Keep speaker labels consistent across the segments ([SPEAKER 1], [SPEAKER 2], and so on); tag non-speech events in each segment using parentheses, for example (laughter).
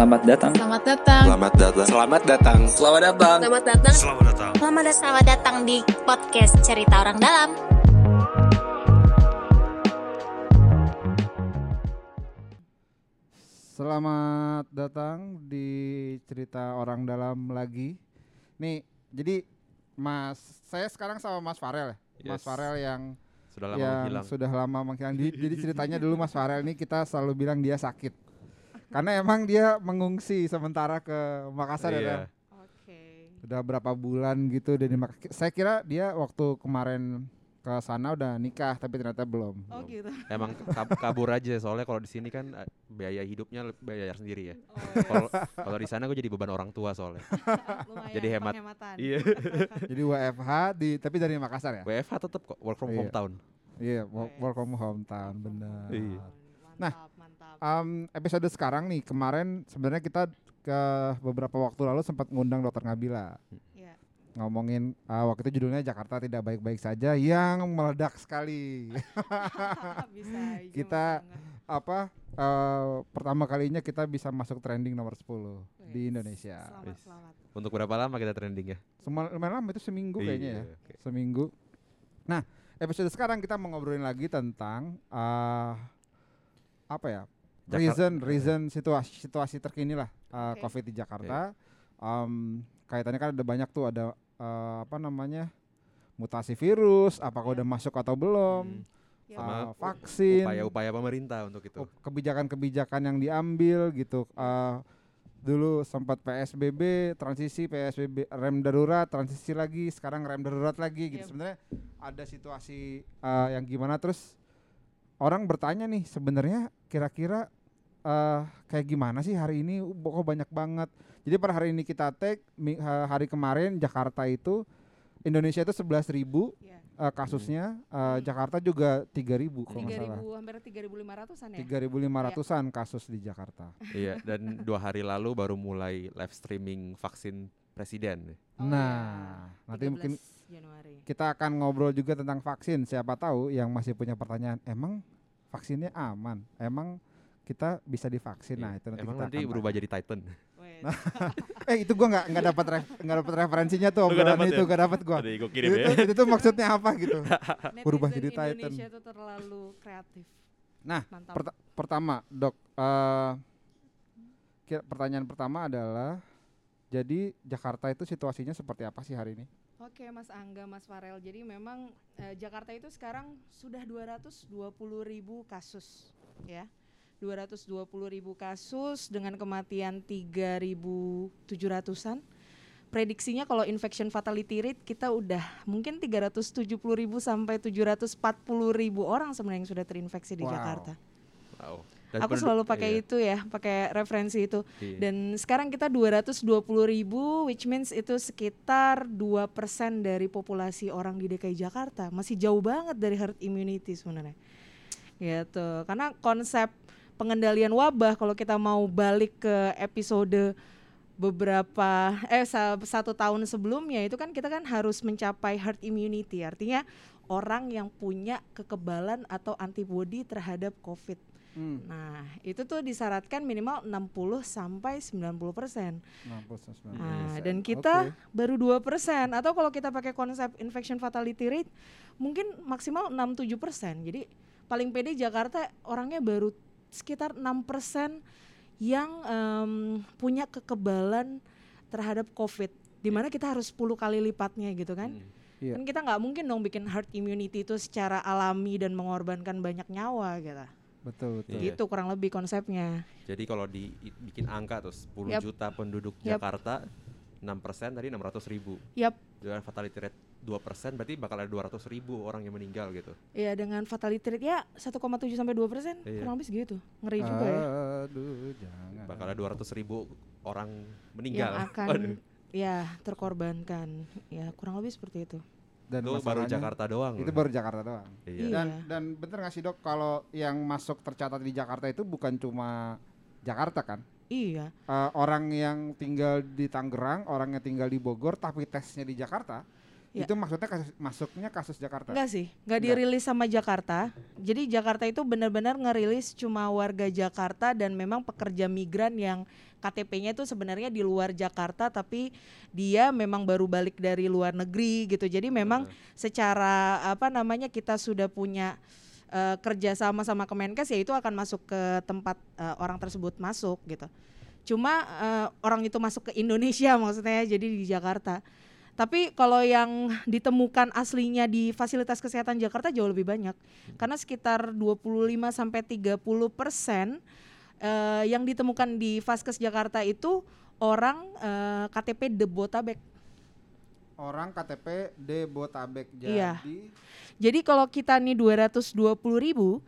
[SPEAKER 1] Selamat datang.
[SPEAKER 2] Selamat datang.
[SPEAKER 3] Selamat datang. Selamat datang. Selamat datang.
[SPEAKER 2] Selamat datang.
[SPEAKER 3] Selamat datang.
[SPEAKER 4] Selamat datang. Selamat datang di podcast Cerita Orang Dalam.
[SPEAKER 5] Selamat datang di cerita orang dalam lagi. Nih, jadi Mas, saya sekarang sama Mas Farel ya. Mas
[SPEAKER 3] Yes.
[SPEAKER 5] Farel yang
[SPEAKER 3] Sudah lama
[SPEAKER 5] yang
[SPEAKER 3] menghilang.
[SPEAKER 5] sudah lama menghilang. Di- Jadi ceritanya dulu Mas Farel ini kita selalu bilang dia sakit. Karena emang dia mengungsi sementara ke Makassar ya.
[SPEAKER 3] Iya.
[SPEAKER 5] Ren? Udah berapa bulan gitu dan di Mak- saya kira dia waktu kemarin ke sana udah nikah tapi ternyata belum.
[SPEAKER 6] Oh gitu.
[SPEAKER 3] Emang kab- kabur aja soalnya kalau di sini kan eh, biaya hidupnya bayar sendiri ya.
[SPEAKER 6] Oh, iya.
[SPEAKER 3] Kalau kalau di sana gue jadi beban orang tua soalnya. (laughs)
[SPEAKER 6] Lumayan
[SPEAKER 3] Jadi hemat. Iya. (laughs)
[SPEAKER 5] Jadi WFH di tapi dari Makassar ya?
[SPEAKER 3] WFH tetap kok work from
[SPEAKER 5] Iya.
[SPEAKER 3] hometown.
[SPEAKER 5] Iya, work, work from hometown benar.
[SPEAKER 3] Iya.
[SPEAKER 5] Nah. Um, episode sekarang nih kemarin sebenarnya kita ke beberapa waktu lalu sempat ngundang dokter Ngabila
[SPEAKER 6] Iya.
[SPEAKER 5] ngomongin uh, waktu itu judulnya Jakarta tidak baik-baik saja yang meledak sekali (laughs)
[SPEAKER 6] Bisa aja
[SPEAKER 5] kita
[SPEAKER 6] Angga.
[SPEAKER 5] apa uh, pertama kalinya kita bisa masuk trending nomor 10 di
[SPEAKER 6] Wes,
[SPEAKER 5] Indonesia
[SPEAKER 6] Selamat, selamat.
[SPEAKER 3] Untuk berapa lama kita trending ya?
[SPEAKER 5] Lumayan lama itu seminggu kayaknya ya
[SPEAKER 3] Iya, oke.
[SPEAKER 5] seminggu nah episode sekarang kita mau ngobrolin lagi tentang uh, apa ya
[SPEAKER 3] Jakar-
[SPEAKER 5] reason reason situasi situasi terkini lah uh,
[SPEAKER 6] Oke.
[SPEAKER 5] covid di Jakarta Em, kaitannya kan ada banyak tuh ada uh, apa namanya mutasi virus apakah
[SPEAKER 6] Ya.
[SPEAKER 5] udah masuk atau belum
[SPEAKER 3] Hmm. Sama
[SPEAKER 5] uh, vaksin
[SPEAKER 3] Upaya-upaya pemerintah untuk itu.
[SPEAKER 5] kebijakan-kebijakan yang diambil gitu Uh, dulu sempat PSBB transisi PSBB rem darurat transisi lagi sekarang rem darurat lagi gitu
[SPEAKER 6] Yep.
[SPEAKER 5] sebenarnya ada situasi uh, yang gimana terus orang bertanya nih sebenarnya kira-kira uh, kayak gimana sih hari ini kok banyak banget jadi per hari ini kita take hari kemarin Jakarta itu Indonesia itu 11.000 ribu
[SPEAKER 6] Iya.
[SPEAKER 5] uh, kasusnya uh,
[SPEAKER 6] Hmm.
[SPEAKER 5] Jakarta juga 3.000 kalau nggak salah
[SPEAKER 6] 3000 hampir 3500-an ya?
[SPEAKER 5] 3.500an kasus di Jakarta
[SPEAKER 3] iya, dan dua hari lalu baru mulai live streaming vaksin presiden.
[SPEAKER 6] Oh,
[SPEAKER 5] nah
[SPEAKER 6] iya.
[SPEAKER 5] nanti
[SPEAKER 6] 13
[SPEAKER 5] mungkin
[SPEAKER 6] Januari.
[SPEAKER 5] kita akan ngobrol juga tentang vaksin siapa tahu yang masih punya pertanyaan emang vaksinnya aman emang kita bisa divaksin nah
[SPEAKER 3] Iya.
[SPEAKER 5] itu nanti
[SPEAKER 3] Emang
[SPEAKER 5] kita
[SPEAKER 3] nanti
[SPEAKER 5] akan
[SPEAKER 3] berubah jadi Titan. (laughs)
[SPEAKER 5] Eh itu gua nggak nggak dapat nggak dapat referensinya tuh obrolan
[SPEAKER 3] dapet
[SPEAKER 5] itu
[SPEAKER 3] ya?
[SPEAKER 5] nggak dapat gua
[SPEAKER 3] Tadi gue
[SPEAKER 5] itu,
[SPEAKER 3] ya.
[SPEAKER 5] tuh- itu tuh maksudnya apa gitu (laughs) berubah jadi Titan.
[SPEAKER 6] Indonesia tuh terlalu kreatif.
[SPEAKER 5] Nah. Perta- pertama dok eh, kira- pertanyaan pertama adalah jadi Jakarta itu situasinya seperti apa sih hari ini
[SPEAKER 6] Oke Mas Angga, Mas Farel. Jadi memang eh, Jakarta itu sekarang sudah 220 ribu kasus ya. 220 ribu kasus dengan kematian 3.700an. Prediksinya kalau infection fatality rate kita udah mungkin 370 ribu sampai 740 ribu orang sebenarnya yang sudah terinfeksi di
[SPEAKER 5] Wow.
[SPEAKER 6] Jakarta.
[SPEAKER 3] Wow. Dan
[SPEAKER 6] Aku selalu pakai
[SPEAKER 3] iya,
[SPEAKER 6] itu ya, pakai referensi itu.
[SPEAKER 3] iya.
[SPEAKER 6] Dan sekarang kita 220 ribu, which means itu sekitar 2% dari populasi orang di DKI Jakarta. Masih jauh banget dari herd immunity sebenarnya. Gitu. Karena konsep pengendalian wabah kalau kita mau balik ke episode beberapa eh sa- satu tahun sebelumnya itu kan kita kan harus mencapai herd immunity artinya orang yang punya kekebalan atau antibodi terhadap COVID.
[SPEAKER 5] Hmm,
[SPEAKER 6] Nah, itu tuh disyaratkan minimal 60 sampai 90 persen.
[SPEAKER 5] 60, 90%.
[SPEAKER 6] Nah, dan kita
[SPEAKER 5] Oke.
[SPEAKER 6] baru 2 persen. Atau kalau kita pakai konsep infection fatality rate, mungkin maksimal 6-7 persen. Jadi paling pede Jakarta orangnya baru sekitar 6 persen yang em, punya kekebalan terhadap COVID. Di mana kita harus 10 kali lipatnya gitu kan.
[SPEAKER 3] Hmm.
[SPEAKER 5] Iya.
[SPEAKER 6] Kan kita nggak mungkin dong bikin herd immunity itu secara alami dan mengorbankan banyak nyawa gitu.
[SPEAKER 5] betul betul
[SPEAKER 3] Iya.
[SPEAKER 6] Gitu kurang lebih konsepnya.
[SPEAKER 3] Jadi kalau dibikin angka tuh 10
[SPEAKER 6] Yap.
[SPEAKER 3] juta penduduk
[SPEAKER 6] Yap.
[SPEAKER 3] Jakarta 6% tadi 600 ribu
[SPEAKER 6] Yap.
[SPEAKER 3] dengan fatality rate 2% berarti bakal ada 200 ribu orang yang meninggal gitu.
[SPEAKER 6] Iya dengan fatality rate ya 1,7 sampai 2 persen
[SPEAKER 3] Iya.
[SPEAKER 6] kurang lebih segitu. Ngeri juga ya.
[SPEAKER 5] Aduh jangan.
[SPEAKER 3] Bakal ada 200 ribu orang
[SPEAKER 6] yang
[SPEAKER 3] meninggal
[SPEAKER 6] akan (laughs)
[SPEAKER 3] Waduh,
[SPEAKER 6] ya terkorbankan. Ya kurang lebih seperti itu.
[SPEAKER 5] Dan
[SPEAKER 3] itu baru Jakarta doang.
[SPEAKER 5] itu baru Jakarta doang.
[SPEAKER 3] Iya.
[SPEAKER 6] Iya.
[SPEAKER 5] dan dan bener nggak sih dok? Kalau yang masuk tercatat di Jakarta itu bukan cuma Jakarta kan?
[SPEAKER 6] Iya.
[SPEAKER 5] Eh, orang yang tinggal di Tangerang orang yang tinggal di Bogor tapi tesnya di Jakarta
[SPEAKER 6] Ya.
[SPEAKER 5] Itu maksudnya kasus masuknya kasus Jakarta.
[SPEAKER 6] Enggak sih, nggak
[SPEAKER 5] Enggak.
[SPEAKER 6] dirilis sama Jakarta. Jadi Jakarta itu benar-benar ngerilis cuma warga Jakarta dan memang pekerja migran yang KTP-nya itu sebenarnya di luar Jakarta tapi dia memang baru balik dari luar negeri gitu. Jadi memang secara apa namanya kita sudah punya eh, kerja sama sama Kemenkes ya itu akan masuk ke tempat eh, orang tersebut masuk gitu. Cuma eh, orang itu masuk ke Indonesia (laughs) maksudnya jadi di Jakarta. Tapi kalau yang ditemukan aslinya di fasilitas kesehatan Jakarta jauh lebih banyak. Karena sekitar 25 sampai 30 persen eh, yang ditemukan di Vaskes Jakarta itu orang eh, KTP Debotabek.
[SPEAKER 5] Orang KTP Debotabek jadi
[SPEAKER 6] Iya. Jadi kalau kita nih 220 ribu,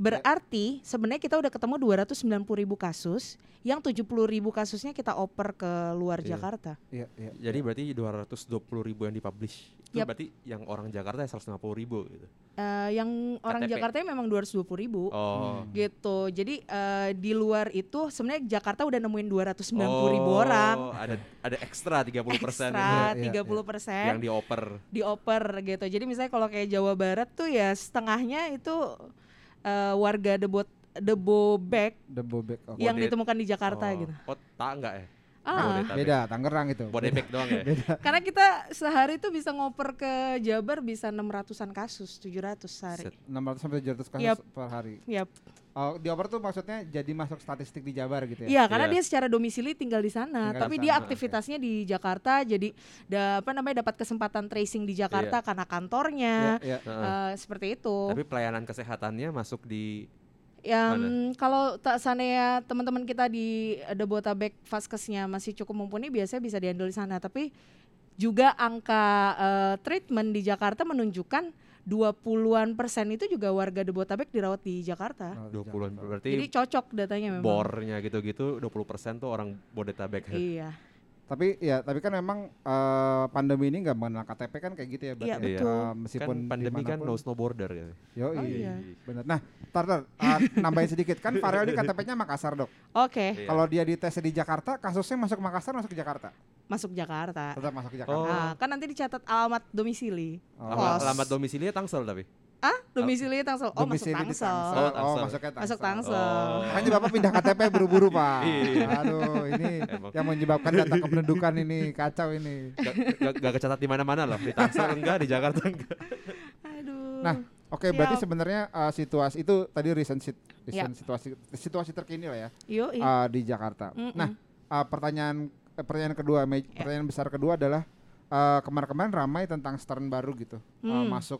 [SPEAKER 6] berarti sebenarnya kita udah ketemu 290 ribu kasus, yang 70 ribu kasusnya kita oper ke luar
[SPEAKER 3] Iya.
[SPEAKER 6] Jakarta.
[SPEAKER 5] Iya, iya.
[SPEAKER 3] Jadi berarti 220 ribu yang dipublish itu
[SPEAKER 6] Yap.
[SPEAKER 3] berarti yang orang Jakarta ya 150 ribu gitu.
[SPEAKER 6] Eh, yang orang
[SPEAKER 3] KTP.
[SPEAKER 6] Jakarta memang 220 ribu.
[SPEAKER 3] Oh.
[SPEAKER 6] gitu jadi eh, di luar itu sebenarnya Jakarta udah nemuin 290 ribu orang
[SPEAKER 3] Oh, Ada ada ekstra 30 persen
[SPEAKER 6] ekstra
[SPEAKER 5] Iya, iya,
[SPEAKER 6] 30 persen
[SPEAKER 3] yang dioper.
[SPEAKER 6] dioper gitu jadi misalnya kalau kayak Jawa Barat tuh ya setengahnya itu eh, warga Debot Debobek
[SPEAKER 5] Debobek. oke.
[SPEAKER 6] yang ditemukan di Jakarta
[SPEAKER 3] oh.
[SPEAKER 6] gitu
[SPEAKER 3] Oh, tak enggak ya?
[SPEAKER 6] Ah.
[SPEAKER 5] Beda, Tangerang itu.
[SPEAKER 3] Bodebek doang ya? (laughs)
[SPEAKER 6] karena kita sehari tuh bisa ngoper ke Jabar bisa 600-an kasus 700 sehari
[SPEAKER 3] Set.
[SPEAKER 5] 600 sampai 700 kasus
[SPEAKER 6] Yap.
[SPEAKER 5] per hari.
[SPEAKER 6] Yap.
[SPEAKER 5] Oh, dioper tuh maksudnya jadi masuk statistik di Jabar gitu ya?
[SPEAKER 6] Iya, karena
[SPEAKER 3] Iya.
[SPEAKER 6] dia secara domisili tinggal di sana,
[SPEAKER 5] Tinggal
[SPEAKER 6] tapi
[SPEAKER 5] di
[SPEAKER 6] dia
[SPEAKER 5] sana,
[SPEAKER 6] aktivitasnya di Jakarta, jadi da, apa namanya dapat kesempatan tracing di Jakarta karena kantornya,
[SPEAKER 5] Iya, iya.
[SPEAKER 3] Heeh.
[SPEAKER 6] eh, seperti itu.
[SPEAKER 3] Tapi pelayanan kesehatannya masuk di
[SPEAKER 6] Yang kalau tak ya teman-teman kita di Debotabek Vaskesnya masih cukup mumpuni, biasanya bisa dihandle di sana. Tapi juga angka eh, treatment di Jakarta menunjukkan 20-an persen itu juga warga Debotabek dirawat di Jakarta.
[SPEAKER 5] Oh, di
[SPEAKER 3] 20-an
[SPEAKER 5] Jakarta.
[SPEAKER 3] berarti
[SPEAKER 6] Jadi cocok datanya memang.
[SPEAKER 3] bornya gitu-gitu 20% tuh orang Bodetabek.
[SPEAKER 6] Iya.
[SPEAKER 5] Tapi ya, tapi kan memang eh, pandemi ini nggak mengenal KTP kan kayak gitu ya berarti.
[SPEAKER 6] Iya,
[SPEAKER 5] ya.
[SPEAKER 6] betul.
[SPEAKER 5] Eh, meskipun
[SPEAKER 3] kan pandemi kan no snow border gitu.
[SPEAKER 5] Yo,
[SPEAKER 6] Oh, iya.
[SPEAKER 5] benar. Nah, tar, tar, eh, nambahin sedikit kan Farel ini KTP-nya Makassar dok.
[SPEAKER 6] Oke,
[SPEAKER 3] Iya.
[SPEAKER 5] Kalau dia dites di Jakarta, kasusnya masuk Makassar masuk ke Jakarta,
[SPEAKER 6] masuk Jakarta.
[SPEAKER 5] tetap masuk ke Jakarta.
[SPEAKER 3] Oh.
[SPEAKER 6] Nah, kan nanti dicatat alamat domisili.
[SPEAKER 5] Oh.
[SPEAKER 3] Alamat, alamat domisilinya Tangsel tapi.
[SPEAKER 6] Ah, domisili Tangsel. Oh,
[SPEAKER 5] Domisili
[SPEAKER 6] masuk Tangsel.
[SPEAKER 5] Tangsel.
[SPEAKER 3] Oh,
[SPEAKER 5] Oh,
[SPEAKER 3] Tangsel.
[SPEAKER 5] masuknya Tangsel.
[SPEAKER 6] Masuk Tangsel.
[SPEAKER 3] Oh.
[SPEAKER 5] Makanya Bapak pindah KTP buru-buru, (laughs) Pak.
[SPEAKER 3] Iya.
[SPEAKER 5] Aduh, ini yang menyebabkan data kependudukan ini kacau ini.
[SPEAKER 3] Gak, gak, gak kecatat di mana-mana loh. Di Tangsel enggak, di Jakarta enggak.
[SPEAKER 6] Aduh.
[SPEAKER 5] Nah, Oke, berarti
[SPEAKER 6] Siap.
[SPEAKER 5] sebenarnya uh, situasi itu tadi recent, sit-
[SPEAKER 6] Ya.
[SPEAKER 5] recent situasi situasi terkini lah ya
[SPEAKER 6] Yuk,
[SPEAKER 5] uh, di Jakarta.
[SPEAKER 6] Mm-mm.
[SPEAKER 5] Nah, uh, pertanyaan eh, pertanyaan kedua,
[SPEAKER 6] Ya.
[SPEAKER 5] pertanyaan besar kedua adalah uh, kemarin-kemarin ramai tentang Stern baru gitu uh,
[SPEAKER 6] Hmm.
[SPEAKER 5] masuk.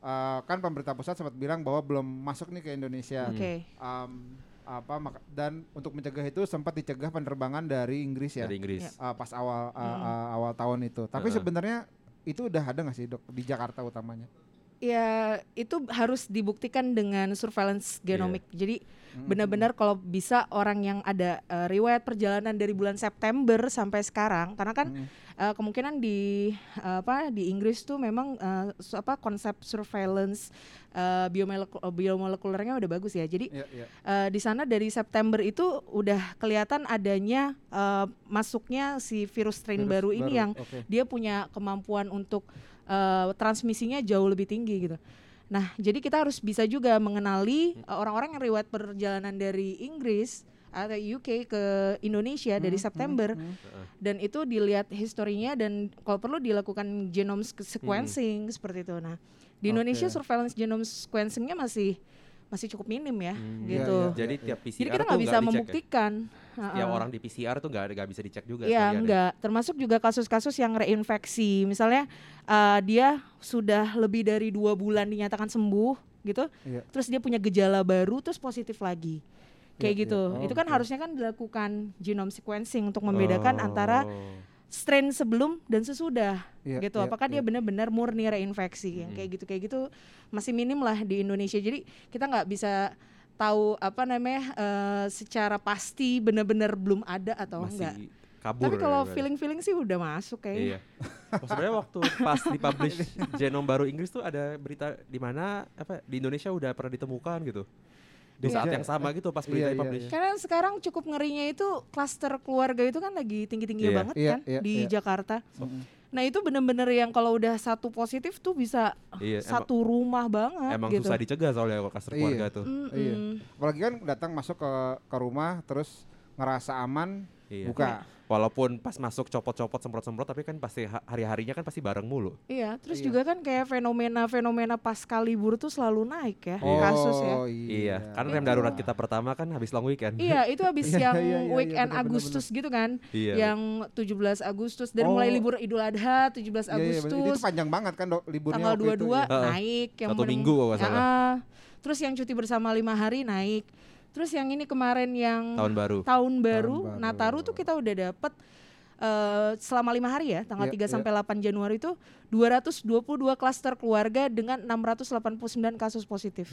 [SPEAKER 5] Uh, kan pemerintah pusat sempat bilang bahwa belum masuk nih ke Indonesia.
[SPEAKER 6] Oke.
[SPEAKER 5] Um, apa maka- dan untuk mencegah itu sempat dicegah penerbangan dari Inggris ya
[SPEAKER 3] Dari Inggris.
[SPEAKER 5] uh, pas awal uh,
[SPEAKER 6] Mm-mm.
[SPEAKER 5] uh, awal tahun itu. Tapi
[SPEAKER 3] Heeh.
[SPEAKER 5] sebenarnya itu udah ada nggak sih dok di Jakarta utamanya?
[SPEAKER 6] Ya, itu harus dibuktikan dengan surveillance genomik. Jadi benar-benar kalau bisa orang yang ada eh, riwayat perjalanan dari bulan September sampai sekarang karena kan
[SPEAKER 5] Mm.
[SPEAKER 6] eh, kemungkinan di eh, apa di Inggris tuh memang su- apa konsep surveillance eh, biomolekul- biomolekulernya udah bagus ya. Jadi
[SPEAKER 5] Iya, iya.
[SPEAKER 6] eh, di sana dari September itu udah kelihatan adanya eh, masuknya si virus strain
[SPEAKER 5] Virus
[SPEAKER 6] baru ini yang
[SPEAKER 5] Oke.
[SPEAKER 6] dia punya kemampuan untuk eh, transmisinya jauh lebih tinggi gitu. Nah, jadi kita harus bisa juga mengenali eh, orang-orang yang riwayat perjalanan dari Inggris atau UK ke Indonesia dari
[SPEAKER 5] Hmm,
[SPEAKER 6] September
[SPEAKER 5] hmm, hmm.
[SPEAKER 6] Dan itu dilihat historinya dan kalau perlu dilakukan genome sequencing seperti itu. Nah, di Indonesia surveillance genome sequencingnya masih masih cukup minim ya,
[SPEAKER 3] Hmm,
[SPEAKER 5] iya,
[SPEAKER 6] gitu.
[SPEAKER 5] iya.
[SPEAKER 3] Jadi tiap PCR
[SPEAKER 6] Jadi kita nggak bisa
[SPEAKER 3] ya?
[SPEAKER 6] membuktikan.
[SPEAKER 3] Tiap
[SPEAKER 6] Heeh.
[SPEAKER 3] orang di PCR tuh nggak nggak bisa dicek juga.
[SPEAKER 6] Iya
[SPEAKER 3] sekalian ya?
[SPEAKER 6] enggak, termasuk juga kasus-kasus yang reinfeksi. Misalnya eh, dia sudah lebih dari dua bulan dinyatakan sembuh gitu,
[SPEAKER 5] Iya.
[SPEAKER 6] terus dia punya gejala baru terus positif lagi, kayak
[SPEAKER 5] Iya,
[SPEAKER 6] gitu.
[SPEAKER 5] iya. Oh,
[SPEAKER 6] Itu kan
[SPEAKER 5] oke.
[SPEAKER 6] harusnya kan dilakukan genome sequencing untuk membedakan
[SPEAKER 3] Oh.
[SPEAKER 6] antara strain sebelum dan sesudah
[SPEAKER 5] Iya,
[SPEAKER 6] gitu.
[SPEAKER 5] iya,
[SPEAKER 6] Apakah dia
[SPEAKER 5] iya.
[SPEAKER 6] benar-benar murni reinfeksi yang
[SPEAKER 3] Mm.
[SPEAKER 6] kayak gitu kayak gitu masih minim lah di Indonesia. Jadi kita nggak bisa tahu apa namanya eh, secara pasti benar-benar belum ada atau
[SPEAKER 3] masih
[SPEAKER 6] enggak.
[SPEAKER 3] kabur.
[SPEAKER 6] Tapi kalau
[SPEAKER 3] ya,
[SPEAKER 6] feeling-feeling sih udah masuk kayaknya.
[SPEAKER 3] Iya. Oh, sebenarnya waktu pas dipublish (laughs) genom baru Inggris tuh ada berita di mana apa di Indonesia udah pernah ditemukan gitu. Di
[SPEAKER 5] Iya.
[SPEAKER 3] saat yang sama gitu pas berita
[SPEAKER 5] Iya, iya,
[SPEAKER 3] dipublish.
[SPEAKER 5] iya.
[SPEAKER 6] Karena sekarang cukup ngerinya itu klaster keluarga itu kan lagi tinggi-tinggi
[SPEAKER 3] Iya.
[SPEAKER 6] banget
[SPEAKER 5] Iya,
[SPEAKER 6] kan
[SPEAKER 5] iya,
[SPEAKER 6] di
[SPEAKER 5] iya.
[SPEAKER 6] Jakarta.
[SPEAKER 5] Mm.
[SPEAKER 6] Nah itu bener-bener yang kalau udah satu positif tuh bisa
[SPEAKER 3] Iya, emang-
[SPEAKER 6] satu rumah banget
[SPEAKER 3] Emang
[SPEAKER 6] gitu.
[SPEAKER 3] susah dicegah soalnya kalau kluster
[SPEAKER 5] Iya.
[SPEAKER 3] keluarga tuh.
[SPEAKER 6] Mm-mm.
[SPEAKER 5] Iya. Apalagi kan datang masuk ke ke rumah terus ngerasa aman,
[SPEAKER 3] Iya.
[SPEAKER 5] buka.
[SPEAKER 3] Walaupun pas masuk copot-copot semprot-semprot tapi kan pasti ha- hari-harinya kan pasti bareng mulu.
[SPEAKER 6] Iya, terus
[SPEAKER 5] Iya.
[SPEAKER 6] juga kan kayak fenomena-fenomena pasca libur tuh selalu naik ya
[SPEAKER 3] Iya.
[SPEAKER 6] kasus ya.
[SPEAKER 5] Oh,
[SPEAKER 3] Iya, kan
[SPEAKER 6] Itu.
[SPEAKER 3] rem darurat kita pertama kan habis long weekend.
[SPEAKER 6] Iya, (laughs) itu habis
[SPEAKER 5] Iya,
[SPEAKER 6] yang
[SPEAKER 5] iya, iya, iya,
[SPEAKER 6] weekend
[SPEAKER 5] bener, bener,
[SPEAKER 6] Agustus gitu kan.
[SPEAKER 3] Iya.
[SPEAKER 6] Yang 17 Agustus dari mulai
[SPEAKER 5] Oh.
[SPEAKER 6] libur Idul Adha 17
[SPEAKER 5] Iya, iya, bener.
[SPEAKER 6] Agustus
[SPEAKER 5] itu panjang banget kan dok liburnya
[SPEAKER 6] tanggal
[SPEAKER 5] waktu itu,
[SPEAKER 6] 22
[SPEAKER 5] iya.
[SPEAKER 6] Naik yang
[SPEAKER 3] Satu
[SPEAKER 6] bener-
[SPEAKER 3] minggu kalau salah.
[SPEAKER 6] Ah, terus yang cuti bersama lima hari naik. Terus yang ini kemarin yang
[SPEAKER 3] Tahun baru.
[SPEAKER 6] tahun baru,
[SPEAKER 5] baru.
[SPEAKER 6] Nataru tuh kita udah dapet eh, selama lima hari ya, tanggal
[SPEAKER 5] Iya,
[SPEAKER 6] 3
[SPEAKER 5] iya.
[SPEAKER 6] sampai 8 Januari itu 222 klaster keluarga dengan 689 kasus positif.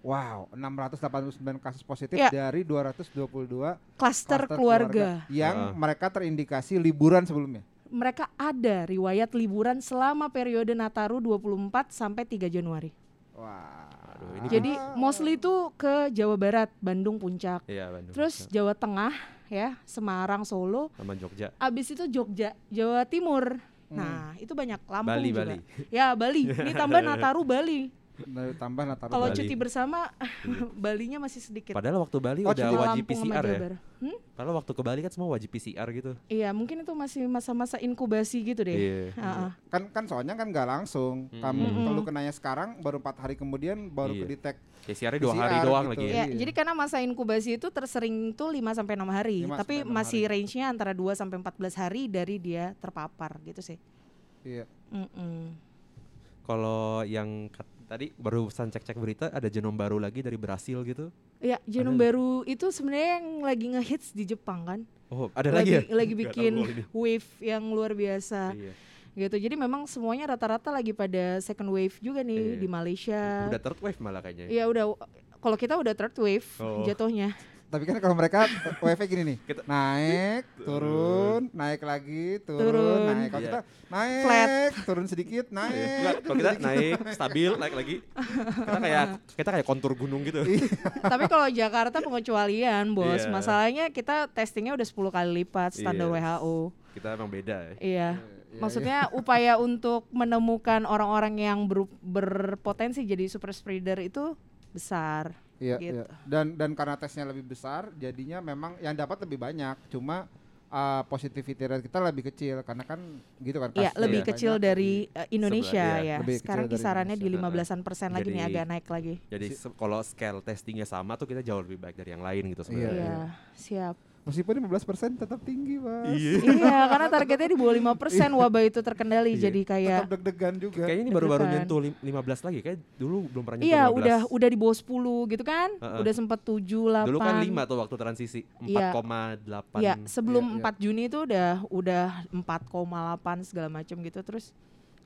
[SPEAKER 5] Wow, 689 kasus positif
[SPEAKER 6] Iya.
[SPEAKER 5] dari 222
[SPEAKER 6] Klaster
[SPEAKER 5] klaster
[SPEAKER 6] keluarga.
[SPEAKER 5] yang
[SPEAKER 3] Heeh.
[SPEAKER 5] mereka terindikasi liburan sebelumnya.
[SPEAKER 6] Mereka ada riwayat liburan selama periode Nataru 24 sampai 3 Januari.
[SPEAKER 5] Wah.
[SPEAKER 3] Aduh, ini
[SPEAKER 6] Jadi mostly itu ke Jawa Barat, Bandung Puncak.
[SPEAKER 3] Iya, Bandung.
[SPEAKER 6] Terus Jawa Tengah ya, Semarang, Solo,
[SPEAKER 3] sama Jogja.
[SPEAKER 6] abis itu Jogja, Jawa Timur. Nah, itu banyak Lampung
[SPEAKER 3] Bali,
[SPEAKER 6] juga.
[SPEAKER 3] Bali.
[SPEAKER 6] Ya, Bali. Ini tambah (laughs) Nataru Bali.
[SPEAKER 5] Nah, tambah Nataru
[SPEAKER 6] Kalau cuti bersama (laughs) Balinya masih sedikit.
[SPEAKER 3] Padahal waktu Bali
[SPEAKER 5] Oh,
[SPEAKER 3] udah
[SPEAKER 5] cuti
[SPEAKER 3] wajib
[SPEAKER 6] Lampung
[SPEAKER 3] PCR ya.
[SPEAKER 6] Hmm?
[SPEAKER 3] Padahal waktu ke Bali kan semua wajib PCR gitu.
[SPEAKER 6] Iya, mungkin itu masih masa-masa inkubasi gitu deh.
[SPEAKER 3] Iya.
[SPEAKER 6] Heeh.
[SPEAKER 5] kan kan soalnya kan nggak langsung. Kamu
[SPEAKER 6] Mm-mm.
[SPEAKER 5] kalau kenanya sekarang baru empat hari kemudian baru
[SPEAKER 3] Iya.
[SPEAKER 5] ke detect.
[SPEAKER 3] PCR-nya dua hari
[SPEAKER 5] PCR
[SPEAKER 3] doang
[SPEAKER 5] gitu.
[SPEAKER 3] lagi ya.
[SPEAKER 6] Ya,
[SPEAKER 5] Iya.
[SPEAKER 6] jadi karena masa inkubasi itu tersering tuh 5 sampai 6 hari,
[SPEAKER 5] 5
[SPEAKER 6] tapi
[SPEAKER 5] sampai 6
[SPEAKER 6] masih
[SPEAKER 5] hari.
[SPEAKER 6] range-nya antara 2 sampai 14 hari dari dia terpapar gitu sih.
[SPEAKER 5] Iya.
[SPEAKER 6] Mm-mm.
[SPEAKER 3] Kalau yang tadi barusan cek-cek berita ada genom baru lagi dari Brasil gitu.
[SPEAKER 6] Ya, genom
[SPEAKER 3] Ada.
[SPEAKER 6] baru itu sebenarnya yang lagi ngehits di Jepang kan.
[SPEAKER 3] Oh, ada lagi ya? (laughs)
[SPEAKER 6] lagi bikin wave yang luar biasa
[SPEAKER 3] Iya.
[SPEAKER 6] gitu. Jadi memang semuanya rata-rata lagi pada second wave juga nih
[SPEAKER 3] Iya.
[SPEAKER 6] di Malaysia.
[SPEAKER 3] Udah third wave malah kayaknya.
[SPEAKER 6] Iya udah kalau kita udah third wave
[SPEAKER 3] Oh.
[SPEAKER 6] jatuhnya. (laughs)
[SPEAKER 5] Tapi kan kalau mereka wave gini nih,
[SPEAKER 3] Kita-
[SPEAKER 5] naik, turun, naik lagi, turun,
[SPEAKER 6] Turun.
[SPEAKER 5] naik. Kalau
[SPEAKER 3] Iya.
[SPEAKER 5] kita naik,
[SPEAKER 6] Flat.
[SPEAKER 5] turun sedikit,
[SPEAKER 3] Iya.
[SPEAKER 5] naik.
[SPEAKER 3] Kalau kita naik stabil naik lagi. Kita kayak kita kayak kontur gunung gitu.
[SPEAKER 6] Tapi kalau Jakarta pengecualian, Bos.
[SPEAKER 3] Iya.
[SPEAKER 6] Masalahnya kita testingnya udah 10 kali lipat standar
[SPEAKER 3] Iya.
[SPEAKER 6] WHO.
[SPEAKER 3] Kita emang beda ya.
[SPEAKER 6] Iya.
[SPEAKER 5] Iya,
[SPEAKER 6] Maksudnya upaya untuk menemukan orang-orang yang ber- berpotensi jadi super spreader itu besar.
[SPEAKER 5] Iya,
[SPEAKER 6] Gitu.
[SPEAKER 5] iya. Dan dan karena tesnya lebih besar, jadinya memang yang dapat lebih banyak. Cuma uh, positivity rate kita lebih kecil karena kan gitu kan.
[SPEAKER 6] Iya,
[SPEAKER 5] kasusnya
[SPEAKER 6] lebih
[SPEAKER 5] banyak,
[SPEAKER 6] kecil
[SPEAKER 5] jadi-
[SPEAKER 6] dari uh, Indonesia
[SPEAKER 3] Sebelah, iya.
[SPEAKER 6] ya.
[SPEAKER 5] Lebih kecil
[SPEAKER 6] Sekarang kisarannya di
[SPEAKER 5] Indonesia.
[SPEAKER 6] 15-an persen lagi nih
[SPEAKER 3] Jadi-
[SPEAKER 6] agak naik lagi.
[SPEAKER 3] Jadi se- kalau scale testingnya sama tuh kita jauh lebih baik dari yang lain gitu
[SPEAKER 5] Iya,
[SPEAKER 3] sebenarnya.
[SPEAKER 6] Iya, siap.
[SPEAKER 5] Meskipun 15% tetap tinggi, Mas.
[SPEAKER 6] iya, karena targetnya di bawah 5% wabah itu terkendali
[SPEAKER 3] Iya.
[SPEAKER 6] jadi kayak
[SPEAKER 5] Tetap deg-degan juga.
[SPEAKER 3] Kayaknya ini baru-baru nyentuh lim- 15 lagi kayak dulu belum pernah nyentuh
[SPEAKER 6] Iya,
[SPEAKER 3] 15.
[SPEAKER 6] udah udah di bawah 10 gitu kan?
[SPEAKER 3] Heeh.
[SPEAKER 6] Udah sempat 7 8.
[SPEAKER 3] Dulu kan 5 tuh waktu transisi,
[SPEAKER 6] Iya.
[SPEAKER 3] 4,8.
[SPEAKER 6] Iya, sebelum
[SPEAKER 5] Iya, iya.
[SPEAKER 6] 4 Juni itu udah udah 4,8 segala macam gitu terus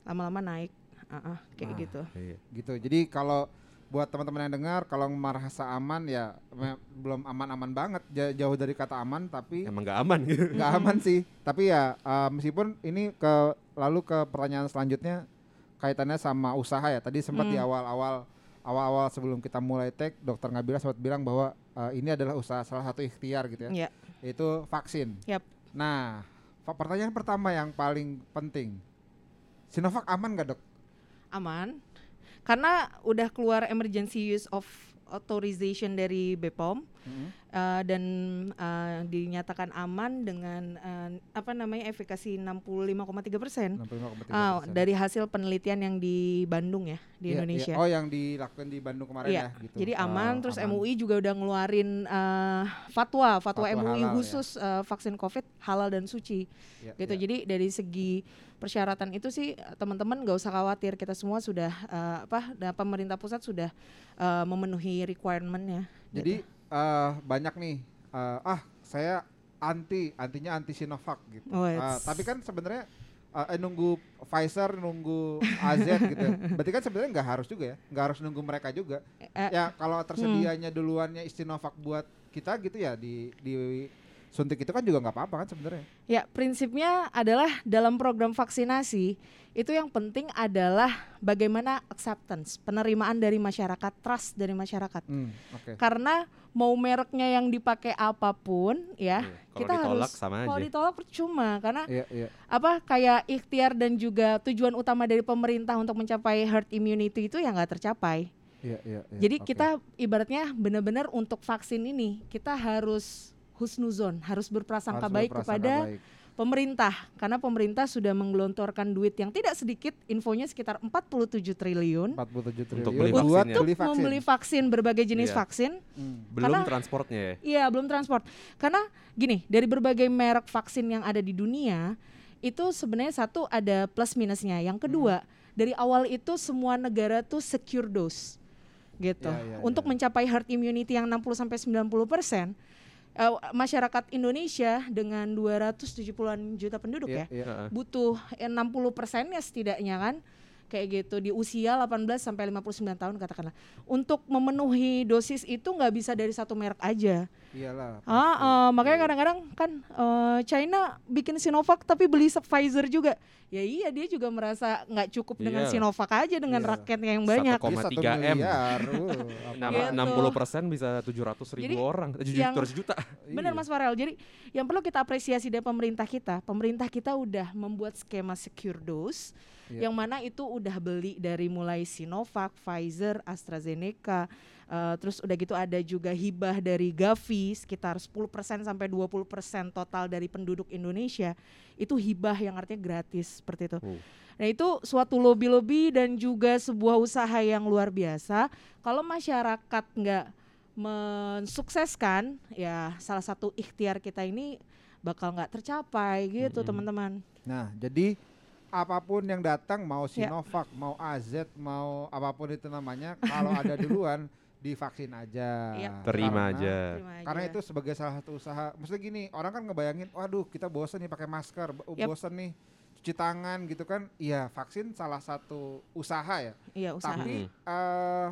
[SPEAKER 6] lama-lama naik. Heeh, kayak
[SPEAKER 5] Nah.
[SPEAKER 6] gitu.
[SPEAKER 3] Iya.
[SPEAKER 5] gitu. Jadi kalau buat teman-teman yang dengar kalau merasa aman ya me- belum aman-aman banget Ja- jauh dari kata aman tapi
[SPEAKER 3] Emang gak aman gitu. (laughs)
[SPEAKER 5] nggak aman sih. Tapi ya uh, meskipun ini ke lalu ke pertanyaan selanjutnya kaitannya sama usaha ya. Tadi sempat di
[SPEAKER 6] Hmm.
[SPEAKER 5] awal-awal awal-awal sebelum kita mulai take dokter Ngabila sempat bilang bahwa uh, ini adalah usaha salah satu ikhtiar gitu ya.
[SPEAKER 6] Iya.
[SPEAKER 5] Yaitu vaksin.
[SPEAKER 6] Yap.
[SPEAKER 5] Nah, pertanyaan pertama yang paling penting. Sinovac aman nggak, Dok?
[SPEAKER 6] Aman. Karena udah keluar emergency use of authorization dari BPOM
[SPEAKER 5] Mm-hmm.
[SPEAKER 6] eh, dan eh, dinyatakan aman dengan eh, apa namanya efikasi 65,3 persen.
[SPEAKER 5] 65,3%.
[SPEAKER 6] Ah, dari hasil penelitian yang di Bandung ya di
[SPEAKER 5] iya.
[SPEAKER 6] Indonesia.
[SPEAKER 5] Oh, yang dilakukan di Bandung kemarin
[SPEAKER 6] Iya,
[SPEAKER 5] ya gitu.
[SPEAKER 6] Jadi aman,
[SPEAKER 5] Oh,
[SPEAKER 6] terus
[SPEAKER 5] aman.
[SPEAKER 6] MUI juga udah ngeluarin eh, fatwa, fatwa,
[SPEAKER 5] Fatwa
[SPEAKER 6] MUI
[SPEAKER 5] halal ya.
[SPEAKER 6] khusus eh, vaksin COVID halal dan suci,
[SPEAKER 5] Iya,
[SPEAKER 6] gitu.
[SPEAKER 5] iya.
[SPEAKER 6] Jadi dari segi persyaratan itu sih teman-teman nggak usah khawatir, kita semua sudah eh, apa, dan pemerintah pusat sudah eh, memenuhi requirementnya.
[SPEAKER 5] Jadi eh, banyak nih eh, ah saya anti antinya anti Sinovac gitu.
[SPEAKER 6] Oh, it's-
[SPEAKER 5] tapi kan sebenarnya eh, eh, nunggu Pfizer, nunggu (laughs) AZ gitu. Berarti kan sebenarnya nggak harus juga ya, nggak harus nunggu mereka juga.
[SPEAKER 6] Eh,
[SPEAKER 5] Ya kalau tersedianya duluannya Sinovac buat kita gitu ya di di suntik itu kan juga nggak apa-apa kan sebenarnya.
[SPEAKER 6] Ya, prinsipnya adalah dalam program vaksinasi itu yang penting adalah bagaimana acceptance, penerimaan dari masyarakat, trust dari masyarakat.
[SPEAKER 5] Hmm, oke.
[SPEAKER 6] Karena mau mereknya yang dipakai apa pun ya,
[SPEAKER 3] Iya, kalau
[SPEAKER 6] kita
[SPEAKER 3] ditolak
[SPEAKER 6] harus
[SPEAKER 3] sama
[SPEAKER 6] kalau
[SPEAKER 3] aja.
[SPEAKER 6] ditolak percuma karena
[SPEAKER 5] Iya, iya.
[SPEAKER 6] apa kayak ikhtiar dan juga tujuan utama dari pemerintah untuk mencapai herd immunity itu yang nggak tercapai.
[SPEAKER 5] Iya, iya, iya.
[SPEAKER 6] Jadi
[SPEAKER 5] Oke.
[SPEAKER 6] kita ibaratnya benar-benar untuk vaksin ini kita harus husnuzon, harus berprasangka
[SPEAKER 5] Harus
[SPEAKER 6] baik
[SPEAKER 5] berprasangka
[SPEAKER 6] kepada
[SPEAKER 5] baik.
[SPEAKER 6] pemerintah karena pemerintah sudah menggelontorkan duit yang tidak sedikit, infonya sekitar 47 triliun
[SPEAKER 5] 47 triliun
[SPEAKER 3] Untuk beli
[SPEAKER 5] buat
[SPEAKER 3] vaksinnya.
[SPEAKER 5] beli vaksin.
[SPEAKER 6] membeli vaksin berbagai jenis
[SPEAKER 3] Iya.
[SPEAKER 6] vaksin.
[SPEAKER 5] Hmm.
[SPEAKER 3] Belum
[SPEAKER 6] Karena-
[SPEAKER 3] transportnya ya.
[SPEAKER 6] Iya, belum transport. Karena gini, dari berbagai merek vaksin yang ada di dunia, itu sebenarnya satu ada plus minusnya. Yang kedua, dari awal itu semua negara tuh secure dose. Gitu.
[SPEAKER 5] Iya, iya,
[SPEAKER 6] Untuk
[SPEAKER 5] iya.
[SPEAKER 6] mencapai herd immunity yang 60 sampai 90%, eh, masyarakat Indonesia dengan 270-an juta penduduk
[SPEAKER 5] Iya,
[SPEAKER 6] ya,
[SPEAKER 5] iya.
[SPEAKER 3] Heeh.
[SPEAKER 6] butuh eh, 60 persennya setidaknya kan kayak gitu di usia 18 sampai 59 tahun katakanlah untuk memenuhi dosis itu nggak bisa dari satu merek aja
[SPEAKER 5] Iyalah.
[SPEAKER 6] ah eh, makanya kadang-kadang kan eh, China bikin Sinovac tapi beli Pfizer juga ya iya dia juga merasa nggak cukup dengan
[SPEAKER 3] Iya.
[SPEAKER 6] Sinovac aja dengan
[SPEAKER 5] Iya.
[SPEAKER 6] rakyatnya yang banyak
[SPEAKER 5] Dia satu
[SPEAKER 3] 1,3 M.
[SPEAKER 5] uh,
[SPEAKER 3] Enam-
[SPEAKER 6] Gitu.
[SPEAKER 5] apaan.
[SPEAKER 3] 60 persen bisa 700 ribu
[SPEAKER 6] Jadi,
[SPEAKER 3] orang, eh, tujuh
[SPEAKER 6] yang-
[SPEAKER 3] 700 juta.
[SPEAKER 6] Benar
[SPEAKER 5] Iya.
[SPEAKER 6] Mas Farel. Jadi yang perlu kita apresiasi dari pemerintah kita, pemerintah kita udah membuat skema secure dose
[SPEAKER 5] Iya.
[SPEAKER 6] yang mana itu udah beli dari mulai Sinovac, Pfizer, AstraZeneca, eh, terus udah gitu ada juga hibah dari Gavi sekitar 10% sampai 20% total dari penduduk Indonesia. Itu hibah yang artinya gratis seperti itu.
[SPEAKER 3] Oh.
[SPEAKER 6] Nah itu suatu lobby-lobby dan juga sebuah usaha yang luar biasa. Kalau masyarakat nggak mensukseskan, ya salah satu ikhtiar kita ini bakal nggak tercapai gitu
[SPEAKER 3] Mm-mm.
[SPEAKER 6] teman-teman.
[SPEAKER 5] Nah, jadi apa pun yang datang mau
[SPEAKER 6] Ya.
[SPEAKER 5] Sinovac, mau AZ, mau apa pun itu namanya, kalau ada duluan (laughs) divaksin aja.
[SPEAKER 6] Iya.
[SPEAKER 3] Terima
[SPEAKER 5] Karena-
[SPEAKER 3] aja.
[SPEAKER 5] Karena itu sebagai salah satu usaha. Maksudnya gini, orang kan ngebayangin, waduh kita bosen nih pakai masker,
[SPEAKER 6] Yap.
[SPEAKER 5] bosen nih cuci tangan gitu kan. Iya, vaksin salah satu usaha ya.
[SPEAKER 6] iya usaha.
[SPEAKER 5] Tapi
[SPEAKER 3] Mm.
[SPEAKER 5] eh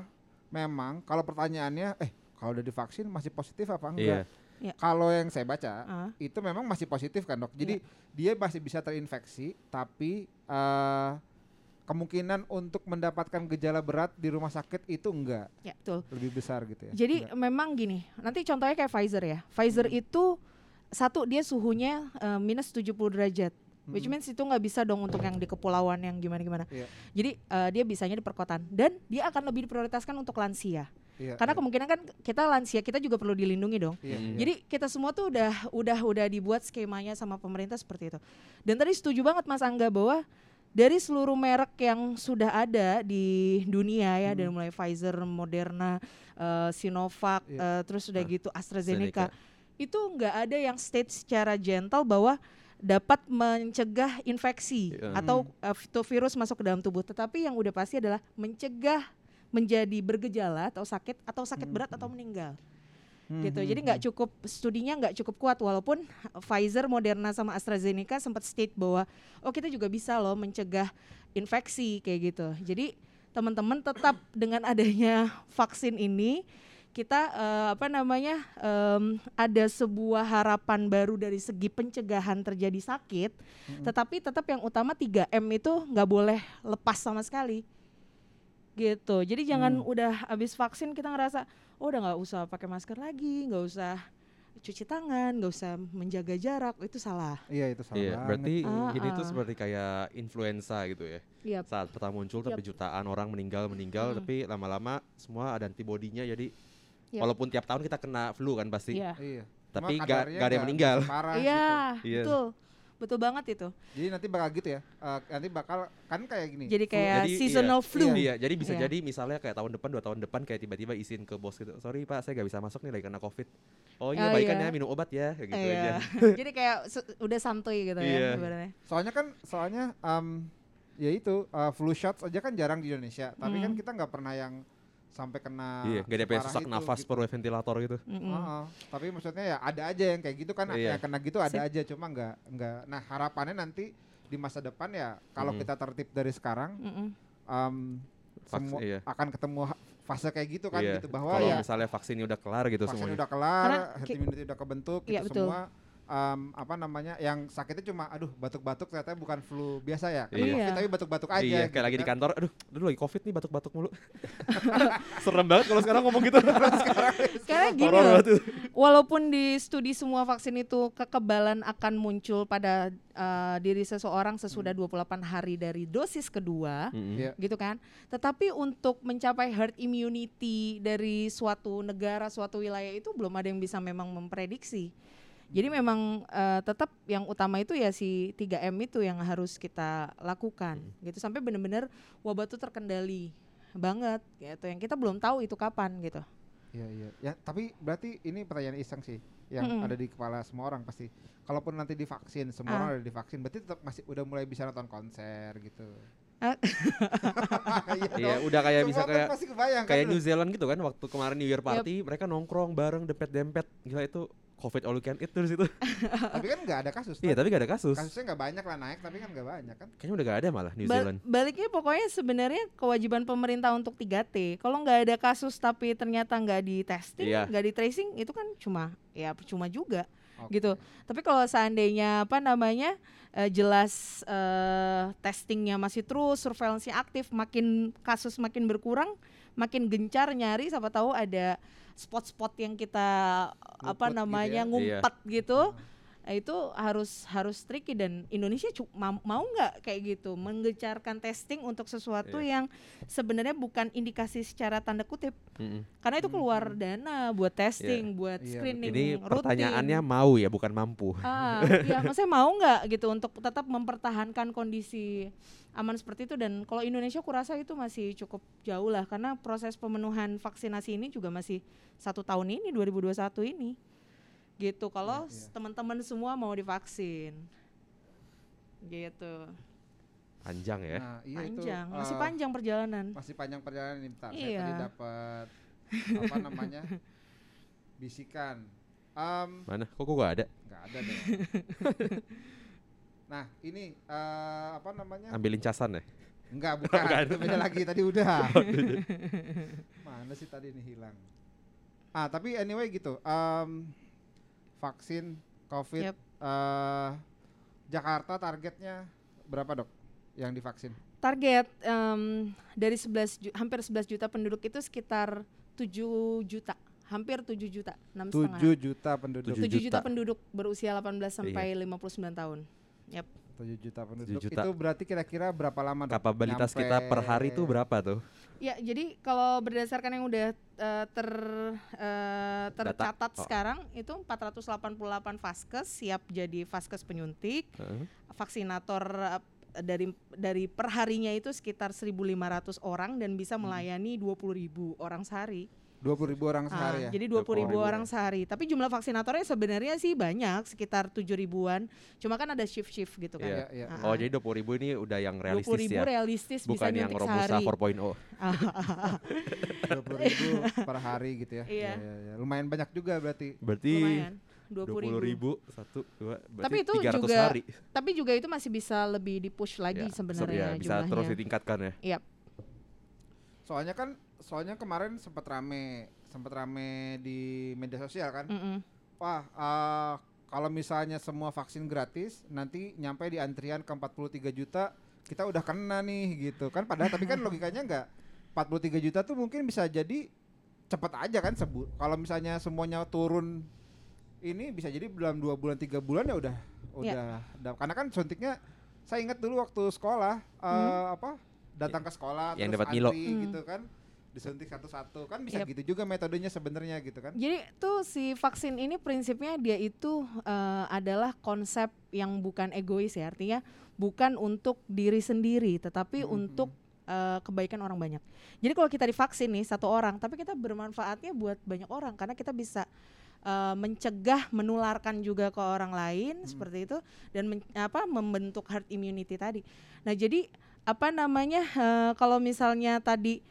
[SPEAKER 5] memang kalau pertanyaannya, eh kalau udah divaksin masih positif apa enggak?
[SPEAKER 6] Iya.
[SPEAKER 5] Kalau yang saya baca,
[SPEAKER 6] Ah,
[SPEAKER 5] itu memang masih positif kan dok. Jadi
[SPEAKER 6] Iya.
[SPEAKER 5] dia masih bisa terinfeksi, tapi eh kemungkinan untuk mendapatkan gejala berat di rumah sakit itu enggak
[SPEAKER 6] ya betul.
[SPEAKER 5] lebih besar gitu ya.
[SPEAKER 6] Jadi
[SPEAKER 5] Enggak.
[SPEAKER 6] memang gini, nanti contohnya kayak Pfizer ya. Pfizer
[SPEAKER 5] Hmm.
[SPEAKER 6] itu satu dia suhunya eh, minus 70 derajat. Which
[SPEAKER 5] Mm.
[SPEAKER 6] means itu nggak bisa dong untuk yang di kepulauan yang gimana-gimana.
[SPEAKER 5] Iya.
[SPEAKER 6] Jadi eh, dia bisanya di perkotaan dan dia akan lebih diprioritaskan untuk lansia.
[SPEAKER 5] Iya,
[SPEAKER 6] Karena
[SPEAKER 5] iya,
[SPEAKER 6] kemungkinan kan kita lansia kita juga perlu dilindungi dong.
[SPEAKER 5] iya,
[SPEAKER 3] Mm.
[SPEAKER 5] iya.
[SPEAKER 6] Jadi kita semua tuh udah udah udah dibuat skemanya sama pemerintah seperti itu. Dan tadi setuju banget Mas Angga bahwa dari seluruh merek yang sudah ada di dunia ya
[SPEAKER 5] Hmm.
[SPEAKER 6] dari mulai Pfizer, Moderna, eh, Sinovac,
[SPEAKER 5] Iya.
[SPEAKER 6] eh, terus udah
[SPEAKER 3] Ah,
[SPEAKER 6] gitu AstraZeneca,
[SPEAKER 3] Seneca.
[SPEAKER 6] itu nggak ada yang state secara gentle bahwa dapat mencegah infeksi
[SPEAKER 3] Iya.
[SPEAKER 6] atau itu virus masuk ke dalam tubuh. Tetapi yang udah pasti adalah mencegah menjadi bergejala atau sakit atau sakit
[SPEAKER 5] Hmm.
[SPEAKER 6] berat atau meninggal
[SPEAKER 5] Hmm,
[SPEAKER 6] gitu.
[SPEAKER 5] hmm,
[SPEAKER 6] Jadi nggak
[SPEAKER 5] hmm.
[SPEAKER 6] cukup studinya nggak cukup kuat walaupun Pfizer, Moderna sama AstraZeneca sempat state bahwa oh kita juga bisa loh mencegah infeksi kayak gitu. Jadi teman-teman tetap (coughs) dengan adanya vaksin ini kita eh, apa namanya em, ada sebuah harapan baru dari segi pencegahan terjadi sakit,
[SPEAKER 5] Mm-mm.
[SPEAKER 6] tetapi tetap yang utama 3M itu nggak boleh lepas sama sekali gitu. Jadi jangan
[SPEAKER 5] Hmm.
[SPEAKER 6] udah habis vaksin kita ngerasa oh udah nggak usah pakai masker lagi, nggak usah cuci tangan, nggak usah menjaga jarak, itu salah.
[SPEAKER 5] Iya itu salah
[SPEAKER 3] Iya,
[SPEAKER 5] banget
[SPEAKER 3] berarti.
[SPEAKER 6] Ah,
[SPEAKER 3] ini tuh
[SPEAKER 6] ah.
[SPEAKER 3] seperti kayak influenza gitu ya.
[SPEAKER 6] Iya,
[SPEAKER 3] Saat pertama muncul tapi
[SPEAKER 6] Yap.
[SPEAKER 3] jutaan orang meninggal meninggal
[SPEAKER 6] Mm.
[SPEAKER 3] tapi lama-lama semua ada antibodinya jadi
[SPEAKER 6] Yap.
[SPEAKER 3] walaupun tiap tahun kita kena flu kan pasti.
[SPEAKER 6] iya.
[SPEAKER 5] Iya.
[SPEAKER 3] Tapi
[SPEAKER 5] kadarnya
[SPEAKER 3] nggak ada yang meninggal.
[SPEAKER 6] Iya,
[SPEAKER 5] gitu.
[SPEAKER 3] Iya.
[SPEAKER 6] betul. Betul banget itu.
[SPEAKER 5] Jadi nanti bakal gitu ya. eh, nanti bakal kan kayak gini.
[SPEAKER 6] Jadi kayak
[SPEAKER 3] Jadi,
[SPEAKER 6] seasonal
[SPEAKER 3] iya,
[SPEAKER 6] flu.
[SPEAKER 3] Iya, jadi bisa
[SPEAKER 6] Iya.
[SPEAKER 3] jadi misalnya kayak tahun depan dua tahun depan kayak tiba-tiba izin ke bos gitu. Sorry Pak, saya nggak bisa masuk nih lagi karena Covid. Oh iya,
[SPEAKER 6] Oh,
[SPEAKER 3] baikan
[SPEAKER 6] iya.
[SPEAKER 3] ya minum obat ya kayak gitu
[SPEAKER 6] Iya.
[SPEAKER 3] aja. (laughs)
[SPEAKER 6] Jadi kayak udah santuy gitu
[SPEAKER 3] Iya.
[SPEAKER 6] ya sebenarnya.
[SPEAKER 5] Soalnya kan soalnya em, ya itu eh, flu shots aja kan jarang di Indonesia. Tapi kan
[SPEAKER 6] Hmm.
[SPEAKER 5] kita nggak pernah yang sampai kena
[SPEAKER 3] Iya, gak ada sesak
[SPEAKER 5] itu
[SPEAKER 3] nafas
[SPEAKER 5] gitu.
[SPEAKER 3] perlu ventilator gitu.
[SPEAKER 6] Mm-mm.
[SPEAKER 5] Heeh. Tapi maksudnya ya ada aja yang kayak gitu kan
[SPEAKER 3] Iya.
[SPEAKER 5] yang kena gitu ada
[SPEAKER 6] Sip.
[SPEAKER 5] aja cuma nggak nggak. Nah harapannya nanti di masa depan ya kalau
[SPEAKER 3] Mm.
[SPEAKER 5] kita tertib dari sekarang
[SPEAKER 6] Mm-mm.
[SPEAKER 5] em,
[SPEAKER 3] Vaks-
[SPEAKER 5] semua
[SPEAKER 3] iya.
[SPEAKER 5] akan ketemu fase kayak gitu kan
[SPEAKER 3] Iya.
[SPEAKER 5] gitu bahwa
[SPEAKER 3] Kalau
[SPEAKER 5] ya
[SPEAKER 3] misalnya vaksinnya udah kelar gitu
[SPEAKER 5] vaksin
[SPEAKER 3] semuanya.
[SPEAKER 5] udah kelar,
[SPEAKER 6] Karena
[SPEAKER 5] herd immunity udah kebentuk
[SPEAKER 6] Iya,
[SPEAKER 5] gitu
[SPEAKER 6] betul.
[SPEAKER 5] semua em, apa namanya yang sakitnya cuma aduh batuk-batuk ternyata bukan flu biasa ya kan
[SPEAKER 6] Iya.
[SPEAKER 5] COVID tapi batuk-batuk aja
[SPEAKER 3] iya,
[SPEAKER 5] gitu
[SPEAKER 3] kayak lagi di
[SPEAKER 5] kan.
[SPEAKER 3] kantor, aduh, dulu lagi covid nih batuk-batuk mulu. (laughs) Serem banget kalau sekarang ngomong gitu. (laughs)
[SPEAKER 6] Karena gini loh, walaupun di studi semua vaksin itu kekebalan akan muncul pada uh, diri seseorang sesudah 28 hari dari dosis kedua,
[SPEAKER 3] Mm-mm.
[SPEAKER 5] Iya.
[SPEAKER 6] gitu kan. Tetapi untuk mencapai herd immunity dari suatu negara, suatu wilayah itu belum ada yang bisa memang memprediksi. Jadi memang eh, tetap yang utama itu ya si 3M itu yang harus kita lakukan gitu sampai benar-benar wabah itu terkendali banget gitu yang kita belum tahu itu kapan gitu.
[SPEAKER 5] Iya iya. Ya, tapi berarti ini pertanyaan iseng sih yang
[SPEAKER 6] Mm-mm.
[SPEAKER 5] ada di kepala semua orang pasti. Kalaupun nanti divaksin, semua
[SPEAKER 6] Ah.
[SPEAKER 5] orang udah divaksin, berarti tetap masih udah mulai bisa nonton konser gitu.
[SPEAKER 6] Ah. (laughs)
[SPEAKER 3] Iya,
[SPEAKER 5] dong.
[SPEAKER 3] udah kayak
[SPEAKER 5] Semua
[SPEAKER 3] bisa
[SPEAKER 5] kan
[SPEAKER 3] kayak kayak
[SPEAKER 5] kan
[SPEAKER 3] New Zealand gitu kan waktu kemarin New Year Party mereka nongkrong bareng dempet-dempet gila itu covid all you can eat terus itu (laughs)
[SPEAKER 5] tapi kan nggak ada kasus.
[SPEAKER 3] iya tapi gak ada kasus
[SPEAKER 5] Kasusnya nggak banyak lah naik, tapi kan nggak banyak kan.
[SPEAKER 3] kayaknya udah gak ada malah New Zealand
[SPEAKER 6] baliknya pokoknya sebenarnya kewajiban pemerintah untuk 3T. Kalau nggak ada kasus tapi ternyata nggak di testing,
[SPEAKER 3] Iya.
[SPEAKER 6] nggak di tracing, itu kan cuma ya percuma juga.
[SPEAKER 5] Oke.
[SPEAKER 6] gitu. Tapi kalau seandainya apa namanya eh, jelas eh, testingnya masih terus, surveillance-nya aktif, makin kasus makin berkurang, makin gencar nyari, siapa tahu ada spot-spot yang kita apa
[SPEAKER 5] gitu
[SPEAKER 6] namanya
[SPEAKER 5] ya.
[SPEAKER 6] ngumpet gitu. Nah, itu harus harus tricky dan Indonesia mau nggak kayak gitu menggencarkan testing untuk sesuatu
[SPEAKER 3] Iya.
[SPEAKER 6] yang sebenarnya bukan indikasi secara tanda kutip
[SPEAKER 3] Mm-mm.
[SPEAKER 6] karena itu keluar dana buat testing, buat
[SPEAKER 5] Iya,
[SPEAKER 6] screening
[SPEAKER 3] ini
[SPEAKER 6] rutin.
[SPEAKER 3] pertanyaannya mau ya bukan mampu
[SPEAKER 6] Ah, (laughs) iya, maksudnya mau nggak gitu untuk tetap mempertahankan kondisi aman seperti itu dan kalau Indonesia kurasa itu masih cukup jauh lah karena proses pemenuhan vaksinasi ini juga masih satu tahun ini 2021 ini gitu kalau
[SPEAKER 5] Iya, iya.
[SPEAKER 6] teman-teman semua mau divaksin gitu
[SPEAKER 3] panjang ya
[SPEAKER 5] Nah, iya
[SPEAKER 6] panjang
[SPEAKER 5] itu,
[SPEAKER 6] masih
[SPEAKER 5] eh,
[SPEAKER 6] panjang perjalanan
[SPEAKER 5] Masih panjang perjalanan ini bentar. Saya
[SPEAKER 6] Iya.
[SPEAKER 5] tadi dapat apa namanya? bisikan. Em,
[SPEAKER 3] mana kok kok gak ada
[SPEAKER 5] nggak ada dong. (laughs) nah, ini eh, apa namanya?
[SPEAKER 3] ambilin casan ya
[SPEAKER 5] Enggak, (laughs) bukan.
[SPEAKER 3] Bukan.
[SPEAKER 5] Itu beda lagi tadi (laughs) udah. Mana sih tadi ini hilang? Ah, tapi anyway gitu. em, vaksin COVID
[SPEAKER 6] Yep.
[SPEAKER 5] eh, Jakarta targetnya berapa, Dok? Yang divaksin?
[SPEAKER 6] target em, dari 11 ju- hampir 11 juta penduduk itu sekitar 7 juta hampir 7 juta enam setengah
[SPEAKER 5] 7 juta penduduk.
[SPEAKER 3] 7
[SPEAKER 6] 7 juta
[SPEAKER 3] juta.
[SPEAKER 6] penduduk berusia 18 sampai 59 tahun
[SPEAKER 5] 7 juta penduduk.
[SPEAKER 3] juta.
[SPEAKER 5] Itu berarti kira-kira berapa lama, Dok?
[SPEAKER 3] kapabilitas kita per hari itu
[SPEAKER 5] Nyampe-
[SPEAKER 3] berapa tuh
[SPEAKER 6] ya jadi kalau berdasarkan yang udah eh, ter eh, tercatat
[SPEAKER 3] Oh.
[SPEAKER 6] sekarang itu 488 vaskes siap jadi vaskes penyuntik
[SPEAKER 3] Heeh.
[SPEAKER 6] vaksinator eh, dari dari perharinya itu sekitar 1.500 orang dan bisa
[SPEAKER 3] Hmm.
[SPEAKER 6] melayani 20.000 orang sehari
[SPEAKER 5] 20 ribu orang
[SPEAKER 6] Ah,
[SPEAKER 5] sehari ya.
[SPEAKER 6] Jadi 20 ribu
[SPEAKER 3] 20.000
[SPEAKER 6] orang sehari. Tapi jumlah vaksinatornya sebenarnya sih banyak, sekitar 7 ribuan. Cuma kan ada shift-shift gitu kan.
[SPEAKER 3] Iya.
[SPEAKER 5] Iya, iya.
[SPEAKER 6] Ah,
[SPEAKER 3] oh jadi 20 ribu ini udah yang
[SPEAKER 6] 20
[SPEAKER 3] realistis
[SPEAKER 6] ribu
[SPEAKER 3] ya
[SPEAKER 6] realistis bisa
[SPEAKER 3] bukan yang
[SPEAKER 6] nyuntik
[SPEAKER 3] Robusta
[SPEAKER 6] sehari.
[SPEAKER 3] 4.0
[SPEAKER 5] 20 (laughs) ribu per hari gitu ya.
[SPEAKER 6] Iya.
[SPEAKER 5] Iya, iya. Lumayan banyak juga berarti.
[SPEAKER 3] berarti
[SPEAKER 6] Lumayan. 20
[SPEAKER 3] 20
[SPEAKER 6] ribu.
[SPEAKER 3] ribu satu dua
[SPEAKER 6] Tapi itu
[SPEAKER 3] 300
[SPEAKER 6] juga
[SPEAKER 3] hari
[SPEAKER 6] Tapi juga itu masih bisa lebih di-push lagi
[SPEAKER 3] Ya,
[SPEAKER 6] sebenarnya
[SPEAKER 3] ya, bisa
[SPEAKER 6] jumlahnya.
[SPEAKER 3] terus ditingkatkan ya
[SPEAKER 6] Iya.
[SPEAKER 5] Soalnya kan soalnya kemarin sempat rame sempat rame di media sosial kan.
[SPEAKER 6] Mm-mm.
[SPEAKER 5] Wah, eh, kalau misalnya semua vaksin gratis nanti nyampe di antrian ke 43 juta kita udah kena nih gitu kan padahal tapi kan (laughs) logikanya enggak 43 juta tuh mungkin bisa jadi cepet aja kan sebu kalau misalnya semuanya turun ini bisa jadi dalam dua bulan tiga bulan ya udah
[SPEAKER 6] Ya.
[SPEAKER 5] udah da- karena kan suntiknya saya ingat dulu waktu sekolah eh, apa datang ke sekolah
[SPEAKER 3] Yang
[SPEAKER 5] terus
[SPEAKER 3] dapat Milo.
[SPEAKER 5] antri
[SPEAKER 6] Hmm.
[SPEAKER 5] gitu kan disuntik satu-satu kan bisa
[SPEAKER 6] Yep.
[SPEAKER 5] gitu juga metodenya sebenarnya gitu kan
[SPEAKER 6] Jadi tuh si vaksin ini prinsipnya dia itu eh, adalah konsep yang bukan egois ya artinya bukan untuk diri sendiri tetapi
[SPEAKER 5] Mhm.
[SPEAKER 6] untuk eh, kebaikan orang banyak. Jadi kalau kita divaksin nih satu orang tapi kita bermanfaatnya buat banyak orang karena kita bisa eh, mencegah menularkan juga ke orang lain
[SPEAKER 5] Hmm.
[SPEAKER 6] seperti itu dan men- apa membentuk herd immunity tadi. Nah jadi apa namanya eh, kalau misalnya tadi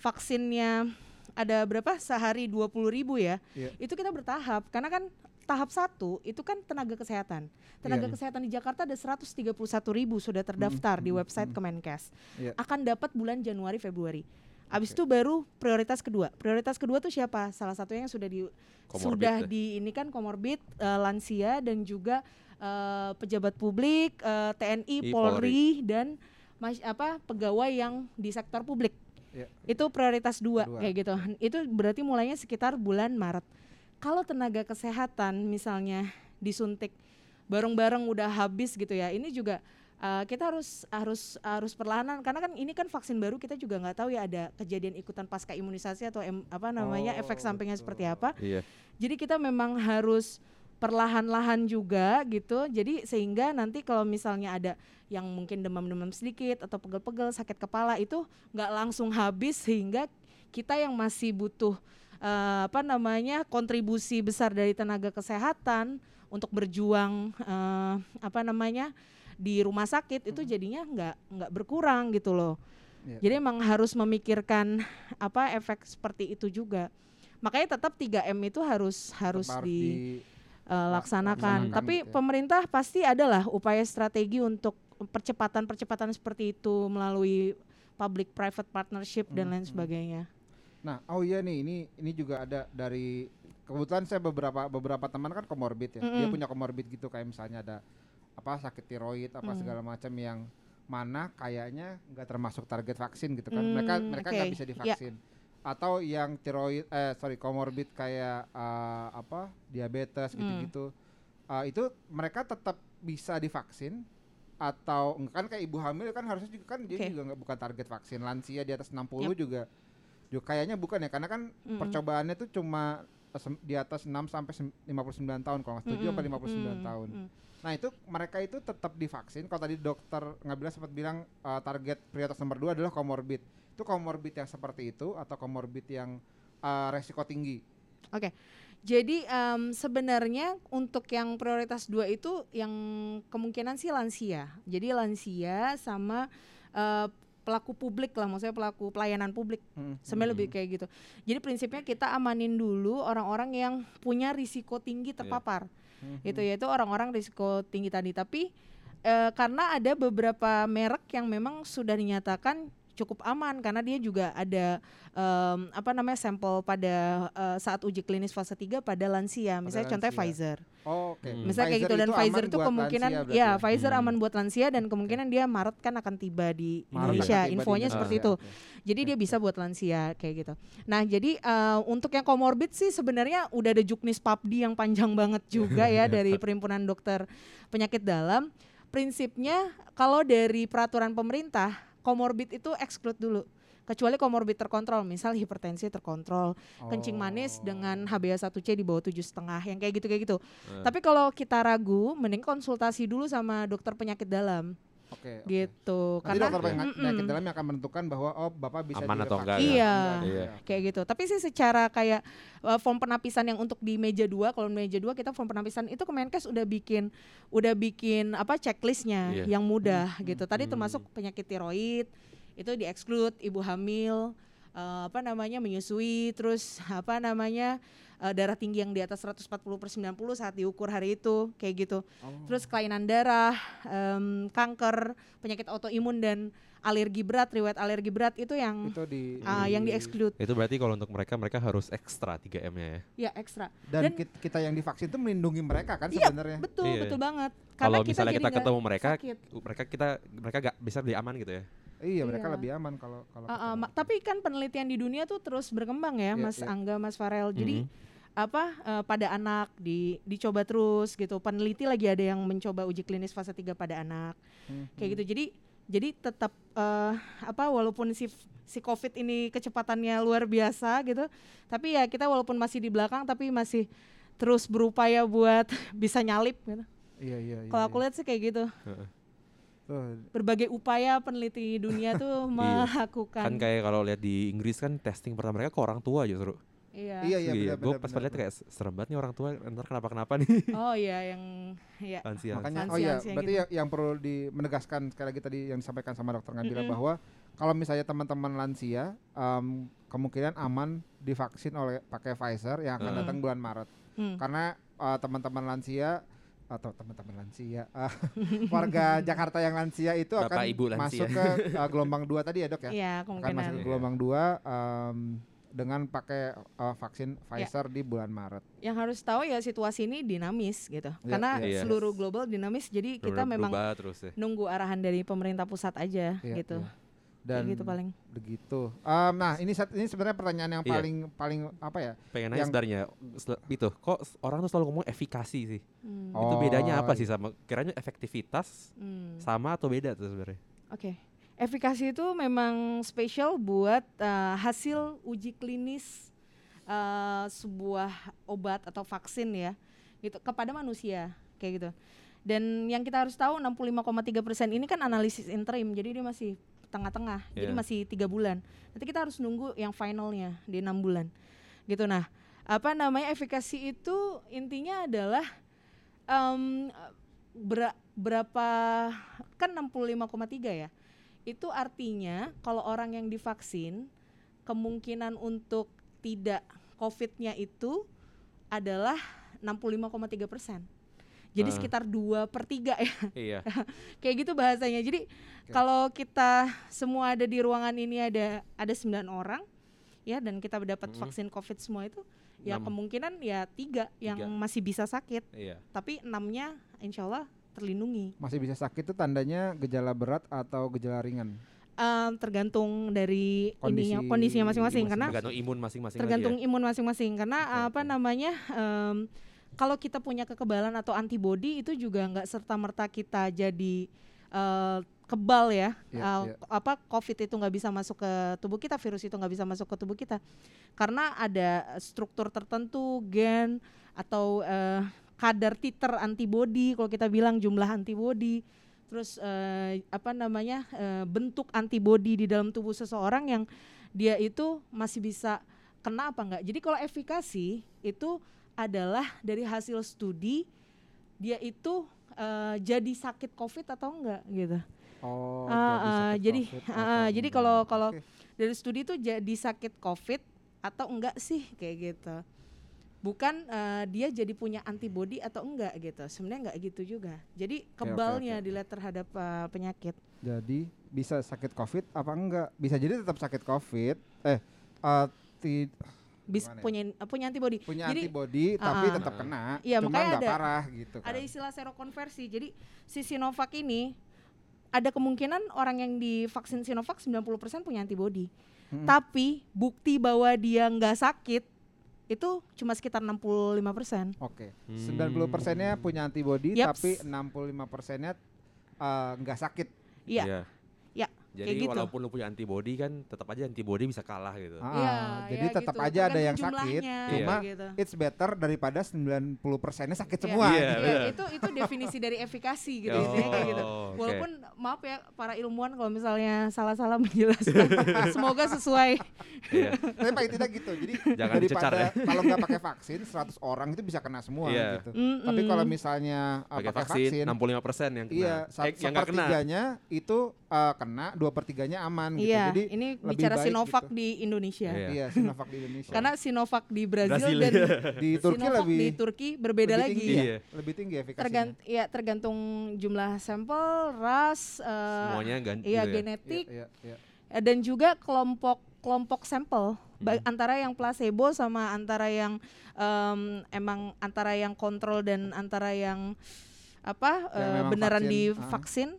[SPEAKER 6] vaksinnya ada berapa sehari 20.000 ribu ya
[SPEAKER 5] Iya.
[SPEAKER 6] itu kita bertahap karena kan tahap satu itu kan tenaga kesehatan tenaga
[SPEAKER 5] Iya.
[SPEAKER 6] kesehatan di Jakarta ada 131.000 ribu sudah terdaftar
[SPEAKER 5] Mm,
[SPEAKER 6] di
[SPEAKER 5] mm,
[SPEAKER 6] website
[SPEAKER 5] mm.
[SPEAKER 6] Kemenkes
[SPEAKER 5] Iya.
[SPEAKER 6] akan dapat bulan Januari Februari Abis itu baru prioritas kedua. Prioritas kedua tuh siapa? Salah satunya yang sudah di
[SPEAKER 3] Comorbid
[SPEAKER 6] sudah
[SPEAKER 3] ya.
[SPEAKER 6] di ini kan komorbid eh, lansia dan juga eh, pejabat publik, eh, TNI,
[SPEAKER 3] I,
[SPEAKER 6] Polri dan mas, apa pegawai yang di sektor publik.
[SPEAKER 5] Iya.
[SPEAKER 6] Itu prioritas dua,
[SPEAKER 5] Dua.
[SPEAKER 6] kayak gitu. Itu berarti mulainya sekitar bulan Maret. Kalau tenaga kesehatan misalnya disuntik bareng-bareng udah habis gitu ya. Ini juga uh, kita harus harus harus perlahanan karena kan ini kan vaksin baru kita juga nggak tahu ya ada kejadian ikutan pasca imunisasi atau em- apa namanya
[SPEAKER 5] Oh,
[SPEAKER 6] efek sampingnya
[SPEAKER 5] betul.
[SPEAKER 6] seperti apa.
[SPEAKER 3] Iya.
[SPEAKER 6] Jadi kita memang harus perlahan-lahan juga gitu. Jadi sehingga nanti kalau misalnya ada yang mungkin demam-demam sedikit atau pegel-pegel, sakit kepala itu nggak langsung habis sehingga kita yang masih butuh eh, apa namanya kontribusi besar dari tenaga kesehatan untuk berjuang eh, apa namanya di rumah sakit itu jadinya nggak nggak berkurang gitu loh.
[SPEAKER 5] Iya.
[SPEAKER 6] Jadi emang harus memikirkan apa efek seperti itu juga. Makanya tetap 3M itu harus harus di
[SPEAKER 5] di-
[SPEAKER 6] uh, laksanakan.
[SPEAKER 5] laksanakan
[SPEAKER 6] Tapi
[SPEAKER 5] gitu ya.
[SPEAKER 6] pemerintah pasti adalah upaya strategi untuk percepatan-percepatan seperti itu melalui public private partnership dan
[SPEAKER 5] Hmm,
[SPEAKER 6] lain
[SPEAKER 5] hmm.
[SPEAKER 6] sebagainya.
[SPEAKER 5] Nah, oh iya nih, ini ini juga ada dari kebetulan saya beberapa beberapa teman kan komorbid ya. Dia
[SPEAKER 6] Mm-mm.
[SPEAKER 5] punya komorbid gitu kayak misalnya ada apa sakit tiroid apa
[SPEAKER 6] Mm.
[SPEAKER 5] segala macam yang mana kayaknya nggak termasuk target vaksin gitu kan.
[SPEAKER 6] Hmm,
[SPEAKER 5] mereka mereka nggak
[SPEAKER 6] oke.
[SPEAKER 5] bisa
[SPEAKER 6] Ya.
[SPEAKER 5] divaksin. Atau yang tiroid eh sorry komorbid kayak eh, apa diabetes
[SPEAKER 6] Hmm.
[SPEAKER 5] gitu-gitu. Eh, itu mereka tetap bisa divaksin atau kan kayak ibu hamil kan harusnya juga kan dia juga nggak bukan target vaksin lansia di atas 60 juga juga kayaknya bukan ya karena kan
[SPEAKER 6] Mm-mm.
[SPEAKER 5] percobaannya tuh cuma di atas 6 sampai sem- 59 tahun kalau nggak setuju apa
[SPEAKER 6] Mm-mm,
[SPEAKER 5] 59
[SPEAKER 6] mm,
[SPEAKER 5] tahun.
[SPEAKER 6] mm.
[SPEAKER 5] Nah, itu mereka itu tetap divaksin. Kalau tadi dokter Ngabila sempat bilang eh, target prioritas nomor dua adalah komorbid. Itu komorbid yang seperti itu atau komorbid yang eh, resiko tinggi.
[SPEAKER 6] Jadi em, sebenarnya untuk yang prioritas dua itu yang kemungkinan sih lansia. Jadi lansia sama eh, pelaku publik lah, maksudnya pelaku pelayanan publik.
[SPEAKER 5] Mm,
[SPEAKER 6] Sebenarnya
[SPEAKER 3] Mhm.
[SPEAKER 6] lebih kayak gitu. Jadi prinsipnya kita amanin dulu orang-orang yang punya risiko tinggi terpapar.
[SPEAKER 5] mm,
[SPEAKER 6] Itu yaitu orang-orang risiko tinggi tadi. Tapi eh, karena ada beberapa merek yang memang sudah dinyatakan cukup aman karena dia juga ada em, apa namanya sampel pada eh, saat uji klinis fase 3 pada lansia. Misalnya contohnya
[SPEAKER 5] lansia.
[SPEAKER 6] Pfizer.
[SPEAKER 5] Oh, Oke.
[SPEAKER 3] Hmm.
[SPEAKER 6] Misalnya kayak gitu dan Pfizer itu kemungkinan
[SPEAKER 5] lansia berarti
[SPEAKER 6] ya Pfizer
[SPEAKER 3] Hmm.
[SPEAKER 6] aman buat lansia dan kemungkinan dia Maret kan akan tiba di
[SPEAKER 5] Maret
[SPEAKER 6] Indonesia.
[SPEAKER 5] tiba di
[SPEAKER 6] Infonya
[SPEAKER 5] Indonesia.
[SPEAKER 6] seperti
[SPEAKER 5] Oke,
[SPEAKER 6] itu. Jadi dia bisa buat lansia kayak gitu. Nah, jadi eh, untuk yang komorbid sih sebenarnya udah ada juknis PAPDI yang panjang banget juga ya (laughs) dari Perhimpunan Dokter Penyakit Dalam. Prinsipnya kalau dari peraturan pemerintah, komorbid itu exclude dulu. Kecuali komorbid terkontrol, misal hipertensi terkontrol, kencing manis
[SPEAKER 5] Oh.
[SPEAKER 6] dengan HbA1c di bawah tujuh setengah, yang kayak gitu kayak gitu.
[SPEAKER 3] Eh,
[SPEAKER 6] Tapi kalau kita ragu, mending konsultasi dulu sama dokter penyakit dalam,
[SPEAKER 5] Oke. oke.
[SPEAKER 6] gitu.
[SPEAKER 5] Nanti dokter penyakit,
[SPEAKER 6] Mm-mm.
[SPEAKER 5] penyakit dalam yang akan menentukan bahwa oh bapak bisa
[SPEAKER 3] Aman atau enggak
[SPEAKER 6] ya? Iya.
[SPEAKER 3] Iya.
[SPEAKER 6] kayak gitu. Tapi sih secara kayak uh, form penapisan yang untuk di meja dua, kalau meja dua kita form penapisan itu Kemenkes udah bikin udah bikin apa checklistnya
[SPEAKER 3] Iya.
[SPEAKER 6] yang mudah
[SPEAKER 5] Hmm,
[SPEAKER 6] gitu. Tadi
[SPEAKER 3] hmm.
[SPEAKER 6] termasuk penyakit tiroid itu di exclude, ibu hamil, uh, apa namanya menyusui, terus apa namanya uh, darah tinggi yang di atas 140 per 90 saat diukur hari itu kayak gitu.
[SPEAKER 5] Oh.
[SPEAKER 6] Terus kelainan darah, em, kanker, penyakit autoimun dan alergi berat, riwayat alergi berat itu yang
[SPEAKER 5] itu di
[SPEAKER 6] ah, yang di exclude
[SPEAKER 3] Itu berarti kalau untuk mereka mereka harus ekstra 3M-nya ya.
[SPEAKER 6] ya ekstra.
[SPEAKER 5] dan,
[SPEAKER 6] dan-
[SPEAKER 5] kit- kita yang divaksin itu melindungi mereka kan
[SPEAKER 6] Iya,
[SPEAKER 5] sebenarnya.
[SPEAKER 6] Betul,
[SPEAKER 3] Iya.
[SPEAKER 6] betul banget.
[SPEAKER 3] Kalau
[SPEAKER 6] kita
[SPEAKER 3] misalnya kita ketemu mereka,
[SPEAKER 6] sakit.
[SPEAKER 3] mereka kita mereka gak bisa lebih aman gitu ya.
[SPEAKER 5] Iya, mereka
[SPEAKER 6] Iya.
[SPEAKER 5] lebih aman kalau kalau ketemu.
[SPEAKER 6] ma- tapi kan penelitian di dunia tuh terus berkembang ya,
[SPEAKER 5] Iya,
[SPEAKER 6] Mas
[SPEAKER 5] iya.
[SPEAKER 6] Angga, Mas Farel. Jadi
[SPEAKER 3] Mhm.
[SPEAKER 6] Apa eh, pada anak di dicoba terus gitu. Peneliti lagi ada yang mencoba uji klinis fase 3 pada anak.
[SPEAKER 5] Hmm,
[SPEAKER 6] Kayak
[SPEAKER 5] hmm.
[SPEAKER 6] gitu. Jadi jadi tetap eh, apa walaupun si si Covid ini kecepatannya luar biasa gitu, tapi ya kita walaupun masih di belakang tapi masih terus berupaya buat (laughs) bisa nyalip gitu.
[SPEAKER 5] Iya, iya, iya.
[SPEAKER 6] Kalau aku
[SPEAKER 5] iya.
[SPEAKER 6] lihat sih kayak gitu.
[SPEAKER 5] Tuh,
[SPEAKER 6] berbagai upaya peneliti dunia (laughs) tuh melakukan.
[SPEAKER 3] Kan kayak kalau lihat di Inggris kan testing pertama mereka ke orang tua justru.
[SPEAKER 6] Iya.
[SPEAKER 5] Iya, iya, benar,
[SPEAKER 3] gue pas lihat kayak serem banget nih orang tua ntar kenapa kenapa nih (laughs)
[SPEAKER 6] Oh iya yang ya.
[SPEAKER 3] lansia.
[SPEAKER 5] Makanya
[SPEAKER 6] Lansia-
[SPEAKER 5] oh iya, berarti
[SPEAKER 6] gitu.
[SPEAKER 5] yang, yang perlu di menegaskan sekali lagi tadi yang disampaikan sama dokter Nabila
[SPEAKER 6] Mm-mm.
[SPEAKER 5] bahwa kalau misalnya teman-teman lansia em, kemungkinan aman divaksin oleh pakai Pfizer yang akan
[SPEAKER 3] Heeh.
[SPEAKER 5] datang bulan Maret.
[SPEAKER 6] Hmm.
[SPEAKER 5] Karena eh, teman-teman lansia atau teman-teman lansia, ah, (laughs) warga Jakarta yang lansia itu
[SPEAKER 3] Bapak,
[SPEAKER 5] akan
[SPEAKER 3] Ibu lansia.
[SPEAKER 5] masuk ke uh, gelombang dua tadi ya dok ya?
[SPEAKER 6] Iya,
[SPEAKER 5] Akan masuk ke gelombang dua em, dengan pakai uh, vaksin Pfizer di bulan Maret.
[SPEAKER 6] Yang harus tahu ya situasi ini dinamis gitu.
[SPEAKER 5] Iya,
[SPEAKER 6] Karena
[SPEAKER 3] iya.
[SPEAKER 6] seluruh global dinamis jadi kita memang
[SPEAKER 3] terus ya.
[SPEAKER 6] nunggu arahan dari pemerintah pusat aja
[SPEAKER 5] Iya,
[SPEAKER 6] gitu.
[SPEAKER 5] iya.
[SPEAKER 6] Kayak
[SPEAKER 5] Dan
[SPEAKER 6] gitu paling.
[SPEAKER 5] begitu. Em, nah ini ini sebenarnya pertanyaan yang
[SPEAKER 3] Iya.
[SPEAKER 5] paling paling apa ya?
[SPEAKER 3] Pengen nanya
[SPEAKER 5] Yang-
[SPEAKER 3] sebenarnya itu kok orang tuh selalu ngomong efikasi sih.
[SPEAKER 6] Hmm.
[SPEAKER 3] Itu bedanya
[SPEAKER 5] Oh,
[SPEAKER 3] apa sih sama kiranya efektivitas
[SPEAKER 6] Hmm.
[SPEAKER 3] sama atau beda tuh sebenarnya?
[SPEAKER 6] Oke. Efikasi itu memang spesial buat uh, hasil uji klinis uh, sebuah obat atau vaksin ya, gitu kepada manusia kayak gitu. Dan yang kita harus tahu 65,3% ini kan analisis interim, jadi dia masih tengah-tengah, jadi
[SPEAKER 3] Iya.
[SPEAKER 6] masih tiga bulan. Nanti kita harus nunggu yang finalnya di enam bulan, gitu. Nah, apa namanya efikasi itu intinya adalah em, bera- berapa kan 65,3 ya. Itu artinya kalau orang yang divaksin kemungkinan untuk tidak COVID-nya itu adalah 65,3 persen. Jadi
[SPEAKER 3] Ah.
[SPEAKER 6] sekitar dua per tiga ya,
[SPEAKER 3] Iya. (laughs)
[SPEAKER 6] kayak gitu bahasanya. Jadi kalau kita semua ada di ruangan ini ada ada 9 orang, ya dan kita dapat
[SPEAKER 3] Mm-mm.
[SPEAKER 6] vaksin COVID semua itu, ya
[SPEAKER 3] Enam.
[SPEAKER 6] kemungkinan ya tiga yang masih bisa sakit,
[SPEAKER 3] Iya.
[SPEAKER 6] tapi enamnya insya Allah terlindungi.
[SPEAKER 5] Masih bisa sakit itu tandanya gejala berat atau gejala ringan?
[SPEAKER 6] Em, tergantung dari
[SPEAKER 5] Kondisi
[SPEAKER 6] ininya kondisinya masing-masing
[SPEAKER 5] masing-
[SPEAKER 6] karena
[SPEAKER 3] Tergantung imun masing-masing
[SPEAKER 6] tergantung
[SPEAKER 3] lagi ya.
[SPEAKER 6] imun masing-masing karena
[SPEAKER 3] Oke,
[SPEAKER 6] apa namanya em, kalau kita punya kekebalan atau antibodi itu juga nggak serta merta kita jadi eh, kebal ya
[SPEAKER 5] Iya,
[SPEAKER 6] Eh,
[SPEAKER 5] iya.
[SPEAKER 6] apa covid itu nggak bisa masuk ke tubuh kita virus itu nggak bisa masuk ke tubuh kita karena ada struktur tertentu gen atau eh, kadar titer antibodi kalau kita bilang jumlah antibodi terus eh, apa namanya eh, bentuk antibodi di dalam tubuh seseorang yang dia itu masih bisa kena apa enggak. Jadi kalau efikasi itu adalah dari hasil studi dia itu eh, jadi sakit COVID atau enggak gitu.
[SPEAKER 5] Oh,
[SPEAKER 6] ah,
[SPEAKER 5] sakit
[SPEAKER 6] jadi ah,
[SPEAKER 5] atau
[SPEAKER 6] ah, jadi
[SPEAKER 5] enggak.
[SPEAKER 6] kalau kalau
[SPEAKER 5] Oke.
[SPEAKER 6] dari studi itu jadi sakit COVID atau enggak sih kayak gitu. Bukan eh, dia jadi punya antibodi atau enggak gitu. Sebenarnya enggak gitu juga. Jadi kebalnya
[SPEAKER 5] oke.
[SPEAKER 6] dilihat terhadap eh, penyakit.
[SPEAKER 5] Jadi bisa sakit COVID apa enggak? Bisa jadi tetap sakit COVID. Eh, uh, ti-
[SPEAKER 6] Bis
[SPEAKER 5] ya?
[SPEAKER 6] punya punya antibodi.
[SPEAKER 5] punya
[SPEAKER 6] Jadi
[SPEAKER 5] antibodi tapi
[SPEAKER 6] ah.
[SPEAKER 5] tetap kena,
[SPEAKER 6] Iya,
[SPEAKER 5] cuma
[SPEAKER 6] makanya ada-
[SPEAKER 5] parah gitu kan.
[SPEAKER 6] ada istilah serokonversi. Jadi si Sinovac ini ada kemungkinan orang yang divaksin Sinovac 90% punya antibodi.
[SPEAKER 5] Mm-mm.
[SPEAKER 6] Tapi bukti bahwa dia nggak sakit itu cuma sekitar 65%.
[SPEAKER 5] Oke.
[SPEAKER 3] Hmm.
[SPEAKER 5] 90 persennya punya antibodi
[SPEAKER 6] Yaps.
[SPEAKER 5] tapi 65 persennya uh, nggak sakit.
[SPEAKER 6] Iya.
[SPEAKER 3] Iya.
[SPEAKER 6] Iya,
[SPEAKER 3] Jadi
[SPEAKER 6] kayak gitu.
[SPEAKER 3] walaupun lu punya antibodi kan tetap aja antibodi bisa kalah gitu.
[SPEAKER 5] Ah,
[SPEAKER 6] Iya,
[SPEAKER 5] jadi
[SPEAKER 6] ya
[SPEAKER 5] tetap
[SPEAKER 6] gitu.
[SPEAKER 5] aja ada yang sakit, cuma
[SPEAKER 6] gitu.
[SPEAKER 5] it's better daripada 90 persennya sakit
[SPEAKER 6] Iya,
[SPEAKER 5] semua.
[SPEAKER 3] Iya,
[SPEAKER 6] iya,
[SPEAKER 3] benar.
[SPEAKER 6] itu itu definisi dari efikasi gitu
[SPEAKER 3] Oh,
[SPEAKER 6] kayak gitu. Walaupun maaf ya para ilmuwan kalau misalnya salah-salah (laughs) menjelaskan, semoga sesuai.
[SPEAKER 3] Iya.
[SPEAKER 5] Tapi paling tidak gitu. Jadi (laughs)
[SPEAKER 3] Jangan
[SPEAKER 5] daripada
[SPEAKER 3] ya.
[SPEAKER 5] kalau nggak pakai vaksin 100 orang itu bisa kena semua
[SPEAKER 3] Iya.
[SPEAKER 5] gitu.
[SPEAKER 6] Mm-mm.
[SPEAKER 5] Tapi kalau misalnya uh,
[SPEAKER 3] Pakai vaksin,
[SPEAKER 5] vaksin,
[SPEAKER 3] 65% yang kena.
[SPEAKER 5] iya,
[SPEAKER 3] eh, yang nggak kena.
[SPEAKER 5] itu uh, kena, dua pertiganya aman gitu.
[SPEAKER 6] Iya,
[SPEAKER 5] Jadi
[SPEAKER 6] ini
[SPEAKER 5] lebih
[SPEAKER 6] bicara
[SPEAKER 5] baik
[SPEAKER 6] Sinovac
[SPEAKER 5] gitu.
[SPEAKER 6] di Indonesia.
[SPEAKER 3] Iya.
[SPEAKER 5] iya Sinovac di Indonesia.
[SPEAKER 6] Karena Sinovac di Brazil,
[SPEAKER 3] Brazil,
[SPEAKER 6] dan
[SPEAKER 3] iya.
[SPEAKER 5] di Turki
[SPEAKER 6] Sinovac
[SPEAKER 5] lebih
[SPEAKER 6] di Turki berbeda
[SPEAKER 5] lebih
[SPEAKER 6] lagi.
[SPEAKER 5] tinggi ya?
[SPEAKER 3] Iya.
[SPEAKER 5] lebih tinggi efikasinya.
[SPEAKER 6] Tergant ya tergantung jumlah sampel, ras, eh,
[SPEAKER 3] Semuanya ganti
[SPEAKER 6] iya
[SPEAKER 3] gitu ya.
[SPEAKER 6] genetik
[SPEAKER 5] Iya, iya, iya.
[SPEAKER 6] eh, dan juga kelompok kelompok sampel
[SPEAKER 3] Hmm.
[SPEAKER 6] antara yang placebo sama antara yang em, emang antara yang kontrol dan antara yang apa
[SPEAKER 5] Yang memang
[SPEAKER 6] beneran
[SPEAKER 5] vaksin, ah.
[SPEAKER 6] divaksin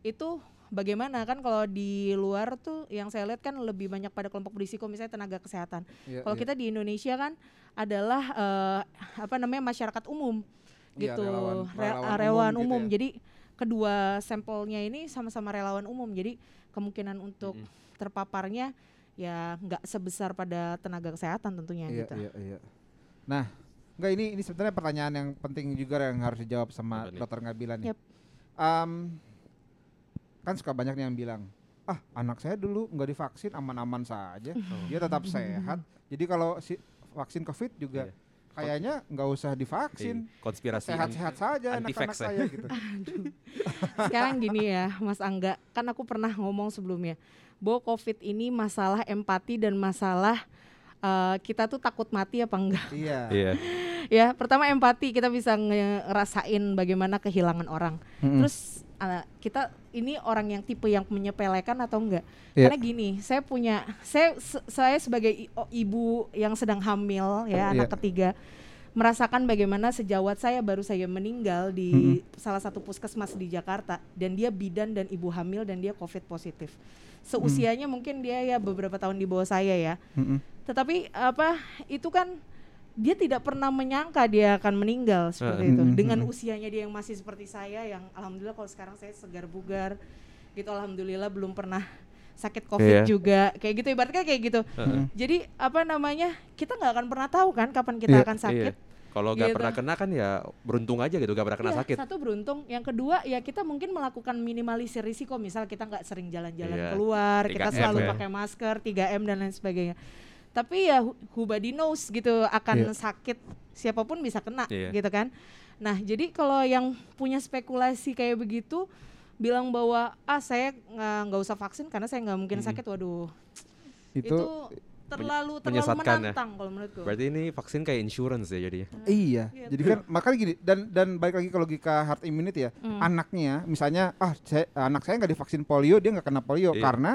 [SPEAKER 6] itu bagaimana kan kalau di luar tuh yang saya lihat kan lebih banyak pada kelompok berisiko misalnya tenaga kesehatan.
[SPEAKER 5] Iya,
[SPEAKER 6] Kalau
[SPEAKER 5] iya.
[SPEAKER 6] kita di Indonesia kan adalah eh, apa namanya masyarakat umum
[SPEAKER 5] Iya,
[SPEAKER 6] gitu,
[SPEAKER 5] relawan-
[SPEAKER 6] Re-
[SPEAKER 5] relawan
[SPEAKER 6] ah, relawan
[SPEAKER 5] umum gitu
[SPEAKER 6] umum.
[SPEAKER 5] ya.
[SPEAKER 6] Jadi kedua sampelnya ini sama-sama relawan umum. Jadi kemungkinan untuk
[SPEAKER 3] Mm-mm.
[SPEAKER 6] terpaparnya ya nggak sebesar pada tenaga kesehatan tentunya
[SPEAKER 5] Iya,
[SPEAKER 6] gitu.
[SPEAKER 5] iya, iya. Nah, enggak ini ini sebenarnya pertanyaan yang penting juga yang harus dijawab sama
[SPEAKER 3] nih?
[SPEAKER 5] dokter Ngabila nih.
[SPEAKER 6] Yap.
[SPEAKER 5] Em, kan suka banyak yang bilang, ah anak saya dulu nggak divaksin aman-aman saja,
[SPEAKER 3] Oh.
[SPEAKER 5] dia tetap sehat. Jadi kalau si vaksin COVID juga
[SPEAKER 3] Iya.
[SPEAKER 5] kayaknya nggak usah divaksin,
[SPEAKER 3] Iya. Konspirasi
[SPEAKER 5] sehat-sehat saja anak-anak
[SPEAKER 3] ya.
[SPEAKER 5] saya gitu.
[SPEAKER 6] Sekarang gini ya, Mas Angga, kan aku pernah ngomong sebelumnya bahwa COVID ini masalah empati dan masalah eh, kita tuh takut mati apa enggak.
[SPEAKER 5] iya.
[SPEAKER 3] Iya.
[SPEAKER 6] ya pertama empati kita bisa ngerasain bagaimana kehilangan orang
[SPEAKER 5] Mm-mm.
[SPEAKER 6] terus uh, kita ini orang yang tipe yang menyepelekan atau enggak
[SPEAKER 5] Iya.
[SPEAKER 6] karena gini saya punya saya saya sebagai ibu yang sedang hamil ya anak
[SPEAKER 5] Iya.
[SPEAKER 6] ketiga merasakan bagaimana sejawat saya baru saya meninggal di salah satu puskesmas di Jakarta dan dia bidan dan ibu hamil dan dia covid positif seusianya mungkin dia ya beberapa tahun di bawah saya ya
[SPEAKER 5] Mm-mm.
[SPEAKER 6] tetapi apa itu kan dia tidak pernah menyangka dia akan meninggal seperti
[SPEAKER 5] Uh,
[SPEAKER 6] itu
[SPEAKER 5] mm, mm,
[SPEAKER 6] dengan
[SPEAKER 5] mm.
[SPEAKER 6] usianya dia yang masih seperti saya yang alhamdulillah kalau sekarang saya segar bugar gitu alhamdulillah belum pernah sakit covid
[SPEAKER 3] Iya.
[SPEAKER 6] juga kayak gitu ibaratnya kayak gitu
[SPEAKER 3] Heeh.
[SPEAKER 6] jadi apa namanya kita nggak akan pernah tahu kan kapan kita
[SPEAKER 5] Iya.
[SPEAKER 6] akan sakit
[SPEAKER 3] Iya. Kalau nggak
[SPEAKER 6] Gitu.
[SPEAKER 3] pernah kena kan ya beruntung aja gitu, nggak pernah kena
[SPEAKER 6] Iya,
[SPEAKER 3] sakit.
[SPEAKER 6] Satu beruntung, yang kedua ya kita mungkin melakukan minimalisir risiko, misal kita nggak sering jalan-jalan
[SPEAKER 3] Iya.
[SPEAKER 6] keluar, kita
[SPEAKER 3] 3M
[SPEAKER 6] selalu
[SPEAKER 3] ya.
[SPEAKER 6] pakai masker, 3M dan lain sebagainya. Tapi ya body knows gitu akan
[SPEAKER 5] Iya.
[SPEAKER 6] sakit, siapa pun bisa kena
[SPEAKER 3] Iya.
[SPEAKER 6] gitu kan. Nah jadi kalau yang punya spekulasi kayak begitu bilang bahwa ah saya nggak usah vaksin karena saya nggak mungkin sakit, waduh
[SPEAKER 5] Itu,
[SPEAKER 6] itu, terlalu terlalu
[SPEAKER 3] ya.
[SPEAKER 6] menantang kalau menurutku.
[SPEAKER 3] Berarti ini vaksin kayak insurance ya jadinya.
[SPEAKER 5] Iya,
[SPEAKER 6] Gitu.
[SPEAKER 5] jadi kan makanya gini dan dan balik lagi ke logika herd immunity ya.
[SPEAKER 6] Hmm.
[SPEAKER 5] Anaknya misalnya ah saya, anak saya nggak divaksin polio, dia nggak kena polio
[SPEAKER 3] Iya.
[SPEAKER 5] karena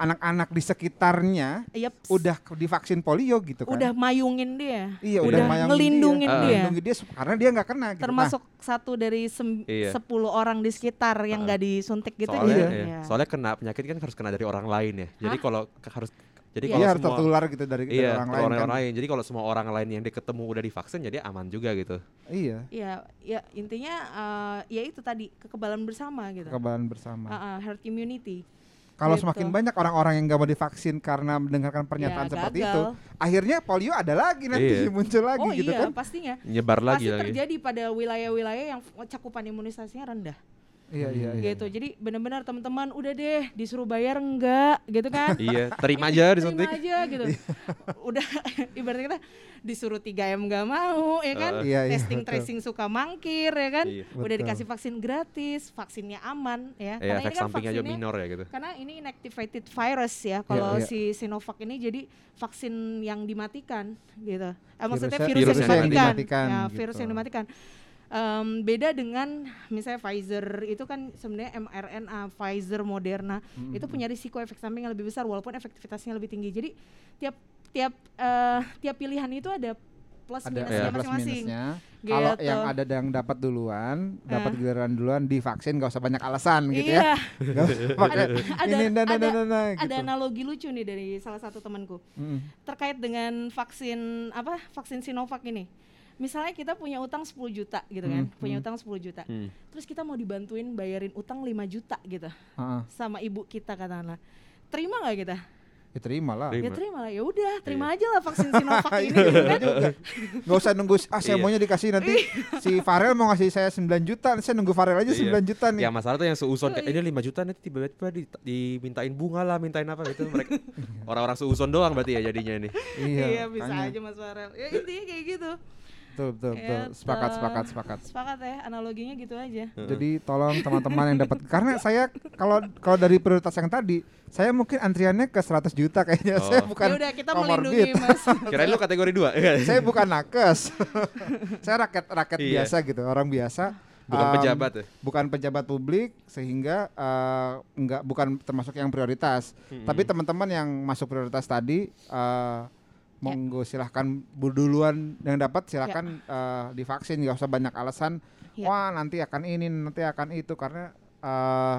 [SPEAKER 5] anak-anak di sekitarnya
[SPEAKER 6] Yeps.
[SPEAKER 5] udah divaksin polio gitu kan.
[SPEAKER 6] udah mayungin dia.
[SPEAKER 5] iya,
[SPEAKER 3] Udah
[SPEAKER 5] udah,
[SPEAKER 6] ngelindungin
[SPEAKER 5] dia.
[SPEAKER 3] dia.
[SPEAKER 5] Ngelindungin dia karena dia nggak kena gitu.
[SPEAKER 6] termasuk satu dari sem-
[SPEAKER 3] Iya.
[SPEAKER 6] 10 orang di sekitar yang
[SPEAKER 3] Heeh.
[SPEAKER 6] nggak disuntik gitu
[SPEAKER 3] soalnya,
[SPEAKER 6] ya.
[SPEAKER 3] iya.
[SPEAKER 6] Iya.
[SPEAKER 3] soalnya kena penyakit kan harus kena dari orang lain ya. Jadi
[SPEAKER 6] Hah?
[SPEAKER 3] kalau harus jadi
[SPEAKER 6] Iya.
[SPEAKER 5] nah,
[SPEAKER 3] kalau
[SPEAKER 5] dia harus
[SPEAKER 3] semua
[SPEAKER 5] tertular gitu dari, dari
[SPEAKER 3] iya,
[SPEAKER 5] orang
[SPEAKER 3] ke
[SPEAKER 5] lain
[SPEAKER 3] orang,
[SPEAKER 5] kan.
[SPEAKER 3] lain. Jadi kalau semua orang lain yang dia ketemu udah divaksin jadi aman juga gitu.
[SPEAKER 5] Iya,
[SPEAKER 6] Ya, ya intinya eh, ya itu tadi kekebalan bersama gitu.
[SPEAKER 5] kekebalan bersama.
[SPEAKER 6] Ah, ah, herd immunity.
[SPEAKER 5] Kalau
[SPEAKER 6] gitu.
[SPEAKER 5] semakin banyak orang-orang yang nggak mau divaksin karena mendengarkan pernyataan
[SPEAKER 6] Ya,
[SPEAKER 5] seperti
[SPEAKER 6] gagal.
[SPEAKER 5] itu, akhirnya polio ada lagi nanti
[SPEAKER 3] Iya. (laughs)
[SPEAKER 5] muncul lagi
[SPEAKER 6] Oh
[SPEAKER 5] gitu
[SPEAKER 6] iya,
[SPEAKER 5] kan.
[SPEAKER 6] pastinya.
[SPEAKER 3] Nyebar lagi
[SPEAKER 6] Pasti
[SPEAKER 3] lagi.
[SPEAKER 6] terjadi pada wilayah-wilayah yang cakupan imunisasinya rendah.
[SPEAKER 5] Iya, iya, iya.
[SPEAKER 6] gitu. Jadi benar-benar teman-teman udah deh disuruh bayar enggak gitu kan.
[SPEAKER 3] iya, terima aja (laughs) disuntik.
[SPEAKER 6] Terima aja gitu. Udah (laughs) ibaratnya kita disuruh 3M nggak mau ya kan.
[SPEAKER 3] Uh,
[SPEAKER 5] Iya, iya,
[SPEAKER 6] Testing
[SPEAKER 5] betul.
[SPEAKER 6] tracing suka mangkir ya kan.
[SPEAKER 3] Iya.
[SPEAKER 6] Udah
[SPEAKER 5] Betul.
[SPEAKER 6] dikasih vaksin gratis, vaksinnya aman ya.
[SPEAKER 3] Iya, efek
[SPEAKER 6] kan
[SPEAKER 3] sampingnya juga
[SPEAKER 6] vaksinnya-
[SPEAKER 3] minor ya gitu.
[SPEAKER 6] Karena ini inactivated virus ya. Kalau
[SPEAKER 5] iya.
[SPEAKER 6] si Sinovac ini jadi vaksin yang dimatikan gitu. Eh, maksudnya
[SPEAKER 5] Virusnya-
[SPEAKER 6] virus,
[SPEAKER 3] virusnya
[SPEAKER 6] yang
[SPEAKER 3] yang
[SPEAKER 6] dimatikan.
[SPEAKER 5] dimatikan
[SPEAKER 6] Ya,
[SPEAKER 5] gitu.
[SPEAKER 6] virus yang dimatikan. Em, beda dengan misalnya Pfizer itu kan sebenarnya mRNA, Pfizer, Moderna
[SPEAKER 5] Hmm.
[SPEAKER 6] itu punya risiko efek samping yang lebih besar walaupun efektivitasnya lebih tinggi. Jadi tiap tiap eh, tiap pilihan itu ada plus
[SPEAKER 5] ada
[SPEAKER 6] minusnya
[SPEAKER 5] ya,
[SPEAKER 6] masing-masing.
[SPEAKER 5] minusnya. Kalau
[SPEAKER 6] Gitu.
[SPEAKER 5] yang ada yang dapat duluan, dapat
[SPEAKER 6] Eh.
[SPEAKER 5] giliran duluan divaksin gak usah banyak alasan gitu ya.
[SPEAKER 6] Iya, (laughs)
[SPEAKER 5] pakai
[SPEAKER 6] ada
[SPEAKER 5] ini dan dan
[SPEAKER 6] ada,
[SPEAKER 5] dan dan
[SPEAKER 6] ada
[SPEAKER 5] gitu.
[SPEAKER 6] analogi lucu nih dari salah satu temanku
[SPEAKER 5] Mm.
[SPEAKER 6] terkait dengan vaksin apa vaksin Sinovac ini. Misalnya kita punya utang 10 juta gitu kan,
[SPEAKER 5] Hmm,
[SPEAKER 6] punya
[SPEAKER 5] hmm.
[SPEAKER 6] utang 10 juta.
[SPEAKER 3] Hmm.
[SPEAKER 6] Terus kita mau dibantuin bayarin utang 5 juta gitu
[SPEAKER 5] Heeh.
[SPEAKER 6] sama ibu kita katakanlah. Terima nggak kita?
[SPEAKER 5] Ya terima lah.
[SPEAKER 3] Terima.
[SPEAKER 6] Ya terima lah. Ya udah, terima
[SPEAKER 3] Iya.
[SPEAKER 6] aja lah vaksin Sinovac (laughs) ini
[SPEAKER 5] Iya
[SPEAKER 6] gitu kan.
[SPEAKER 5] juga. Gak usah nunggu ah saya
[SPEAKER 3] Iya.
[SPEAKER 5] maunya dikasih nanti si Farel mau ngasih saya 9 juta, saya nunggu Farel aja
[SPEAKER 3] Iya.
[SPEAKER 5] 9 juta nih.
[SPEAKER 3] Ya masalah tuh yang seuson
[SPEAKER 6] Oh,
[SPEAKER 3] kayak ini 5 juta nanti tiba-tiba di- dimintain bunga lah, mintain apa gitu mereka orang-orang seuson doang berarti ya jadinya ini.
[SPEAKER 6] Iya, bisa
[SPEAKER 5] makanya.
[SPEAKER 6] aja Mas Farel. Ya intinya kayak gitu.
[SPEAKER 5] Betul, betul, betul.
[SPEAKER 6] Gitu.
[SPEAKER 5] Sepakat, sepakat, sepakat.
[SPEAKER 6] Sepakat ya, analoginya gitu aja.
[SPEAKER 5] Jadi tolong (laughs) teman-teman yang dapat karena saya kalau kalau dari prioritas yang tadi, saya mungkin antriannya ke 100 juta kayaknya.
[SPEAKER 3] Oh.
[SPEAKER 5] Saya bukan
[SPEAKER 6] ya udah kita melindungi Mas. (laughs)
[SPEAKER 3] Kirain lu kategori 2.
[SPEAKER 5] saya bukan nakes. (laughs) saya rakyat rakyat
[SPEAKER 3] Iya.
[SPEAKER 5] biasa gitu, orang biasa.
[SPEAKER 3] Bukan
[SPEAKER 5] Um,
[SPEAKER 3] pejabat ya.
[SPEAKER 5] bukan pejabat publik sehingga eh, enggak bukan termasuk yang prioritas. Tapi teman-teman yang masuk prioritas tadi eh, monggo silahkan bu- duluan yang dapat silahkan eh, divaksin nggak usah banyak alasan.
[SPEAKER 6] Ya.
[SPEAKER 5] Wah nanti akan ini nanti akan itu karena eh,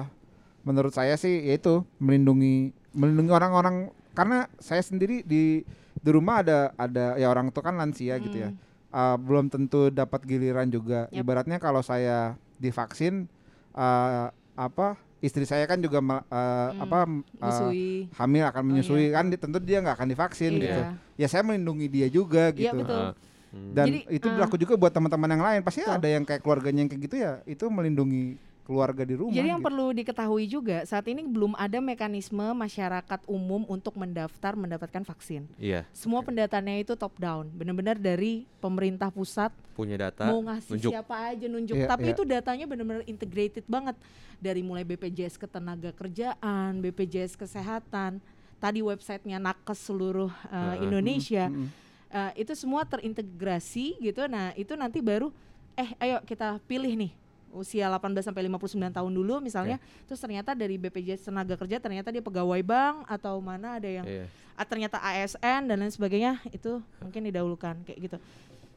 [SPEAKER 5] menurut saya sih yaitu melindungi melindungi orang-orang karena saya sendiri di di rumah ada ada ya orang tua kan lansia gitu ya.
[SPEAKER 6] Hmm.
[SPEAKER 5] Uh, belum tentu dapat giliran juga.
[SPEAKER 6] Yap.
[SPEAKER 5] Ibaratnya kalau saya divaksin uh, apa istri saya kan juga me- uh,
[SPEAKER 6] Hmm,
[SPEAKER 5] apa uh, hamil akan menyusui
[SPEAKER 6] iya.
[SPEAKER 5] kan tentu dia nggak akan divaksin gitu.
[SPEAKER 6] Iya.
[SPEAKER 5] Ya saya melindungi dia juga
[SPEAKER 6] Iya,
[SPEAKER 5] gitu.
[SPEAKER 6] betul.
[SPEAKER 3] Ah.
[SPEAKER 5] Dan
[SPEAKER 6] Jadi,
[SPEAKER 5] itu
[SPEAKER 6] uh,
[SPEAKER 5] berlaku juga buat teman-teman yang lain. Pasti
[SPEAKER 6] Betul.
[SPEAKER 5] ada yang kayak keluarganya yang kayak gitu ya. Itu melindungi keluarga di rumah.
[SPEAKER 6] Jadi yang
[SPEAKER 5] gitu.
[SPEAKER 6] perlu diketahui juga saat ini belum ada mekanisme masyarakat umum untuk mendaftar mendapatkan vaksin.
[SPEAKER 3] Iya,
[SPEAKER 6] Semua pendataannya itu top down, benar-benar dari pemerintah pusat
[SPEAKER 3] punya data.
[SPEAKER 6] mau ngasih
[SPEAKER 3] nunjuk.
[SPEAKER 6] siapa aja nunjuk,
[SPEAKER 5] Iya,
[SPEAKER 6] tapi
[SPEAKER 5] iya.
[SPEAKER 6] itu datanya benar-benar integrated banget dari mulai BPJS ketenaga kerjaan, BPJS kesehatan, tadi websitenya nakes seluruh uh,
[SPEAKER 3] Heeh.
[SPEAKER 6] Indonesia.
[SPEAKER 5] Mm-mm.
[SPEAKER 6] Eh, itu semua terintegrasi gitu. Nah, itu nanti baru eh ayo kita pilih nih usia 18 sampai 59 tahun dulu misalnya. Terus ternyata dari BPJS tenaga kerja ternyata dia pegawai bank atau mana ada yang
[SPEAKER 3] Iya.
[SPEAKER 6] ah, ternyata ASN dan lain sebagainya itu mungkin didahulukan kayak gitu.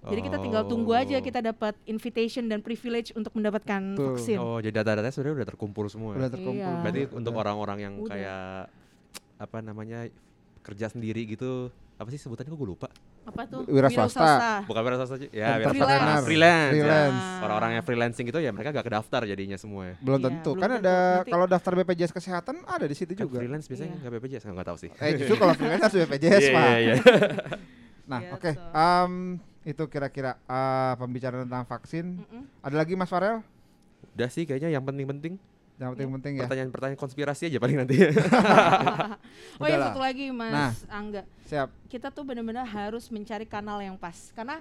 [SPEAKER 6] Jadi kita tinggal tunggu aja
[SPEAKER 3] Oh.
[SPEAKER 6] kita dapat invitation dan privilege untuk mendapatkan
[SPEAKER 5] Betul.
[SPEAKER 6] vaksin.
[SPEAKER 3] Oh, jadi data-datanya sebenarnya udah terkumpul semua.
[SPEAKER 5] Udah terkumpul.
[SPEAKER 6] Iya.
[SPEAKER 3] Berarti
[SPEAKER 5] Udah.
[SPEAKER 3] untuk orang-orang yang
[SPEAKER 6] Udah.
[SPEAKER 3] kayak apa namanya kerja sendiri gitu, apa sih sebutannya kok gue lupa.
[SPEAKER 6] Apa tuh?
[SPEAKER 5] Wira swasta.
[SPEAKER 3] Bukan wira swasta aja. Ya, wira swasta.
[SPEAKER 6] Freelance.
[SPEAKER 3] Freelance. ya.
[SPEAKER 5] Freelance.
[SPEAKER 3] Orang-orang yang freelancing gitu ya mereka gak kedaftar jadinya semua. ya.
[SPEAKER 5] Belum
[SPEAKER 6] Iya,
[SPEAKER 5] tentu.
[SPEAKER 6] belum
[SPEAKER 5] Kan
[SPEAKER 6] tentu.
[SPEAKER 5] ada kalau daftar BPJS kesehatan ada di situ
[SPEAKER 3] Kan
[SPEAKER 5] juga.
[SPEAKER 3] freelance biasanya
[SPEAKER 6] Iya.
[SPEAKER 3] nggak BPJS, nggak tahu sih.
[SPEAKER 5] Eh justru kalau freelance harus BPJS,
[SPEAKER 3] Iya,
[SPEAKER 5] Pak.
[SPEAKER 3] iya, (laughs) iya.
[SPEAKER 5] Nah,
[SPEAKER 6] Gitu.
[SPEAKER 5] oke. Em, itu kira-kira eh, pembicaraan tentang vaksin.
[SPEAKER 6] Mm-mm.
[SPEAKER 5] Ada lagi Mas Farel?
[SPEAKER 3] Udah sih kayaknya yang penting-penting
[SPEAKER 5] Yang penting-penting ya.
[SPEAKER 3] pertanyaan-pertanyaan konspirasi aja paling nanti. (laughs) (laughs)
[SPEAKER 6] Oh ya satu lagi Mas
[SPEAKER 5] Nah.
[SPEAKER 6] Angga.
[SPEAKER 5] Siap.
[SPEAKER 6] Kita tuh benar-benar harus mencari kanal yang pas karena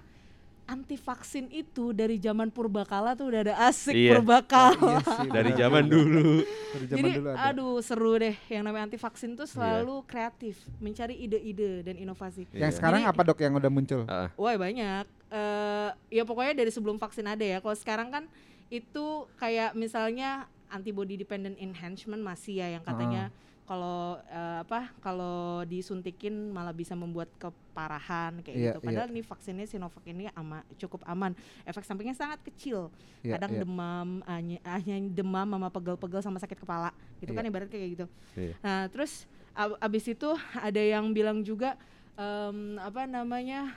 [SPEAKER 6] anti vaksin itu dari zaman purbakala tuh udah ada asik
[SPEAKER 3] Iya.
[SPEAKER 6] purbakala.
[SPEAKER 5] Iya sih, (laughs)
[SPEAKER 3] Dari zaman dulu.
[SPEAKER 5] Dari zaman
[SPEAKER 6] Jadi
[SPEAKER 5] dulu ada.
[SPEAKER 6] aduh seru deh yang namanya anti vaksin tuh
[SPEAKER 3] Iya.
[SPEAKER 6] selalu kreatif, mencari ide-ide dan inovasi.
[SPEAKER 5] Yang
[SPEAKER 3] Iya.
[SPEAKER 5] sekarang
[SPEAKER 6] Jadi-
[SPEAKER 5] apa dok yang udah muncul?
[SPEAKER 3] Ah,
[SPEAKER 6] Wah banyak. Eh ya pokoknya dari sebelum vaksin ada ya. Kalau sekarang kan itu kayak misalnya antibody dependent enhancement masih ya yang katanya kalau eh, apa kalau disuntikin malah bisa membuat keparahan kayak
[SPEAKER 5] Iya,
[SPEAKER 6] gitu.
[SPEAKER 5] iya.
[SPEAKER 6] Padahal nih vaksinnya Sinovac ini ama, cukup aman. Efek sampingnya sangat kecil.
[SPEAKER 5] Iya,
[SPEAKER 6] Kadang
[SPEAKER 5] iya.
[SPEAKER 6] demam, hanya, hanya demam sama pegel-pegel sama sakit kepala. Gitu kan
[SPEAKER 5] Iya.
[SPEAKER 6] ibarat kayak gitu.
[SPEAKER 3] iya.
[SPEAKER 6] Nah, terus ab- abis itu ada yang bilang juga em, apa namanya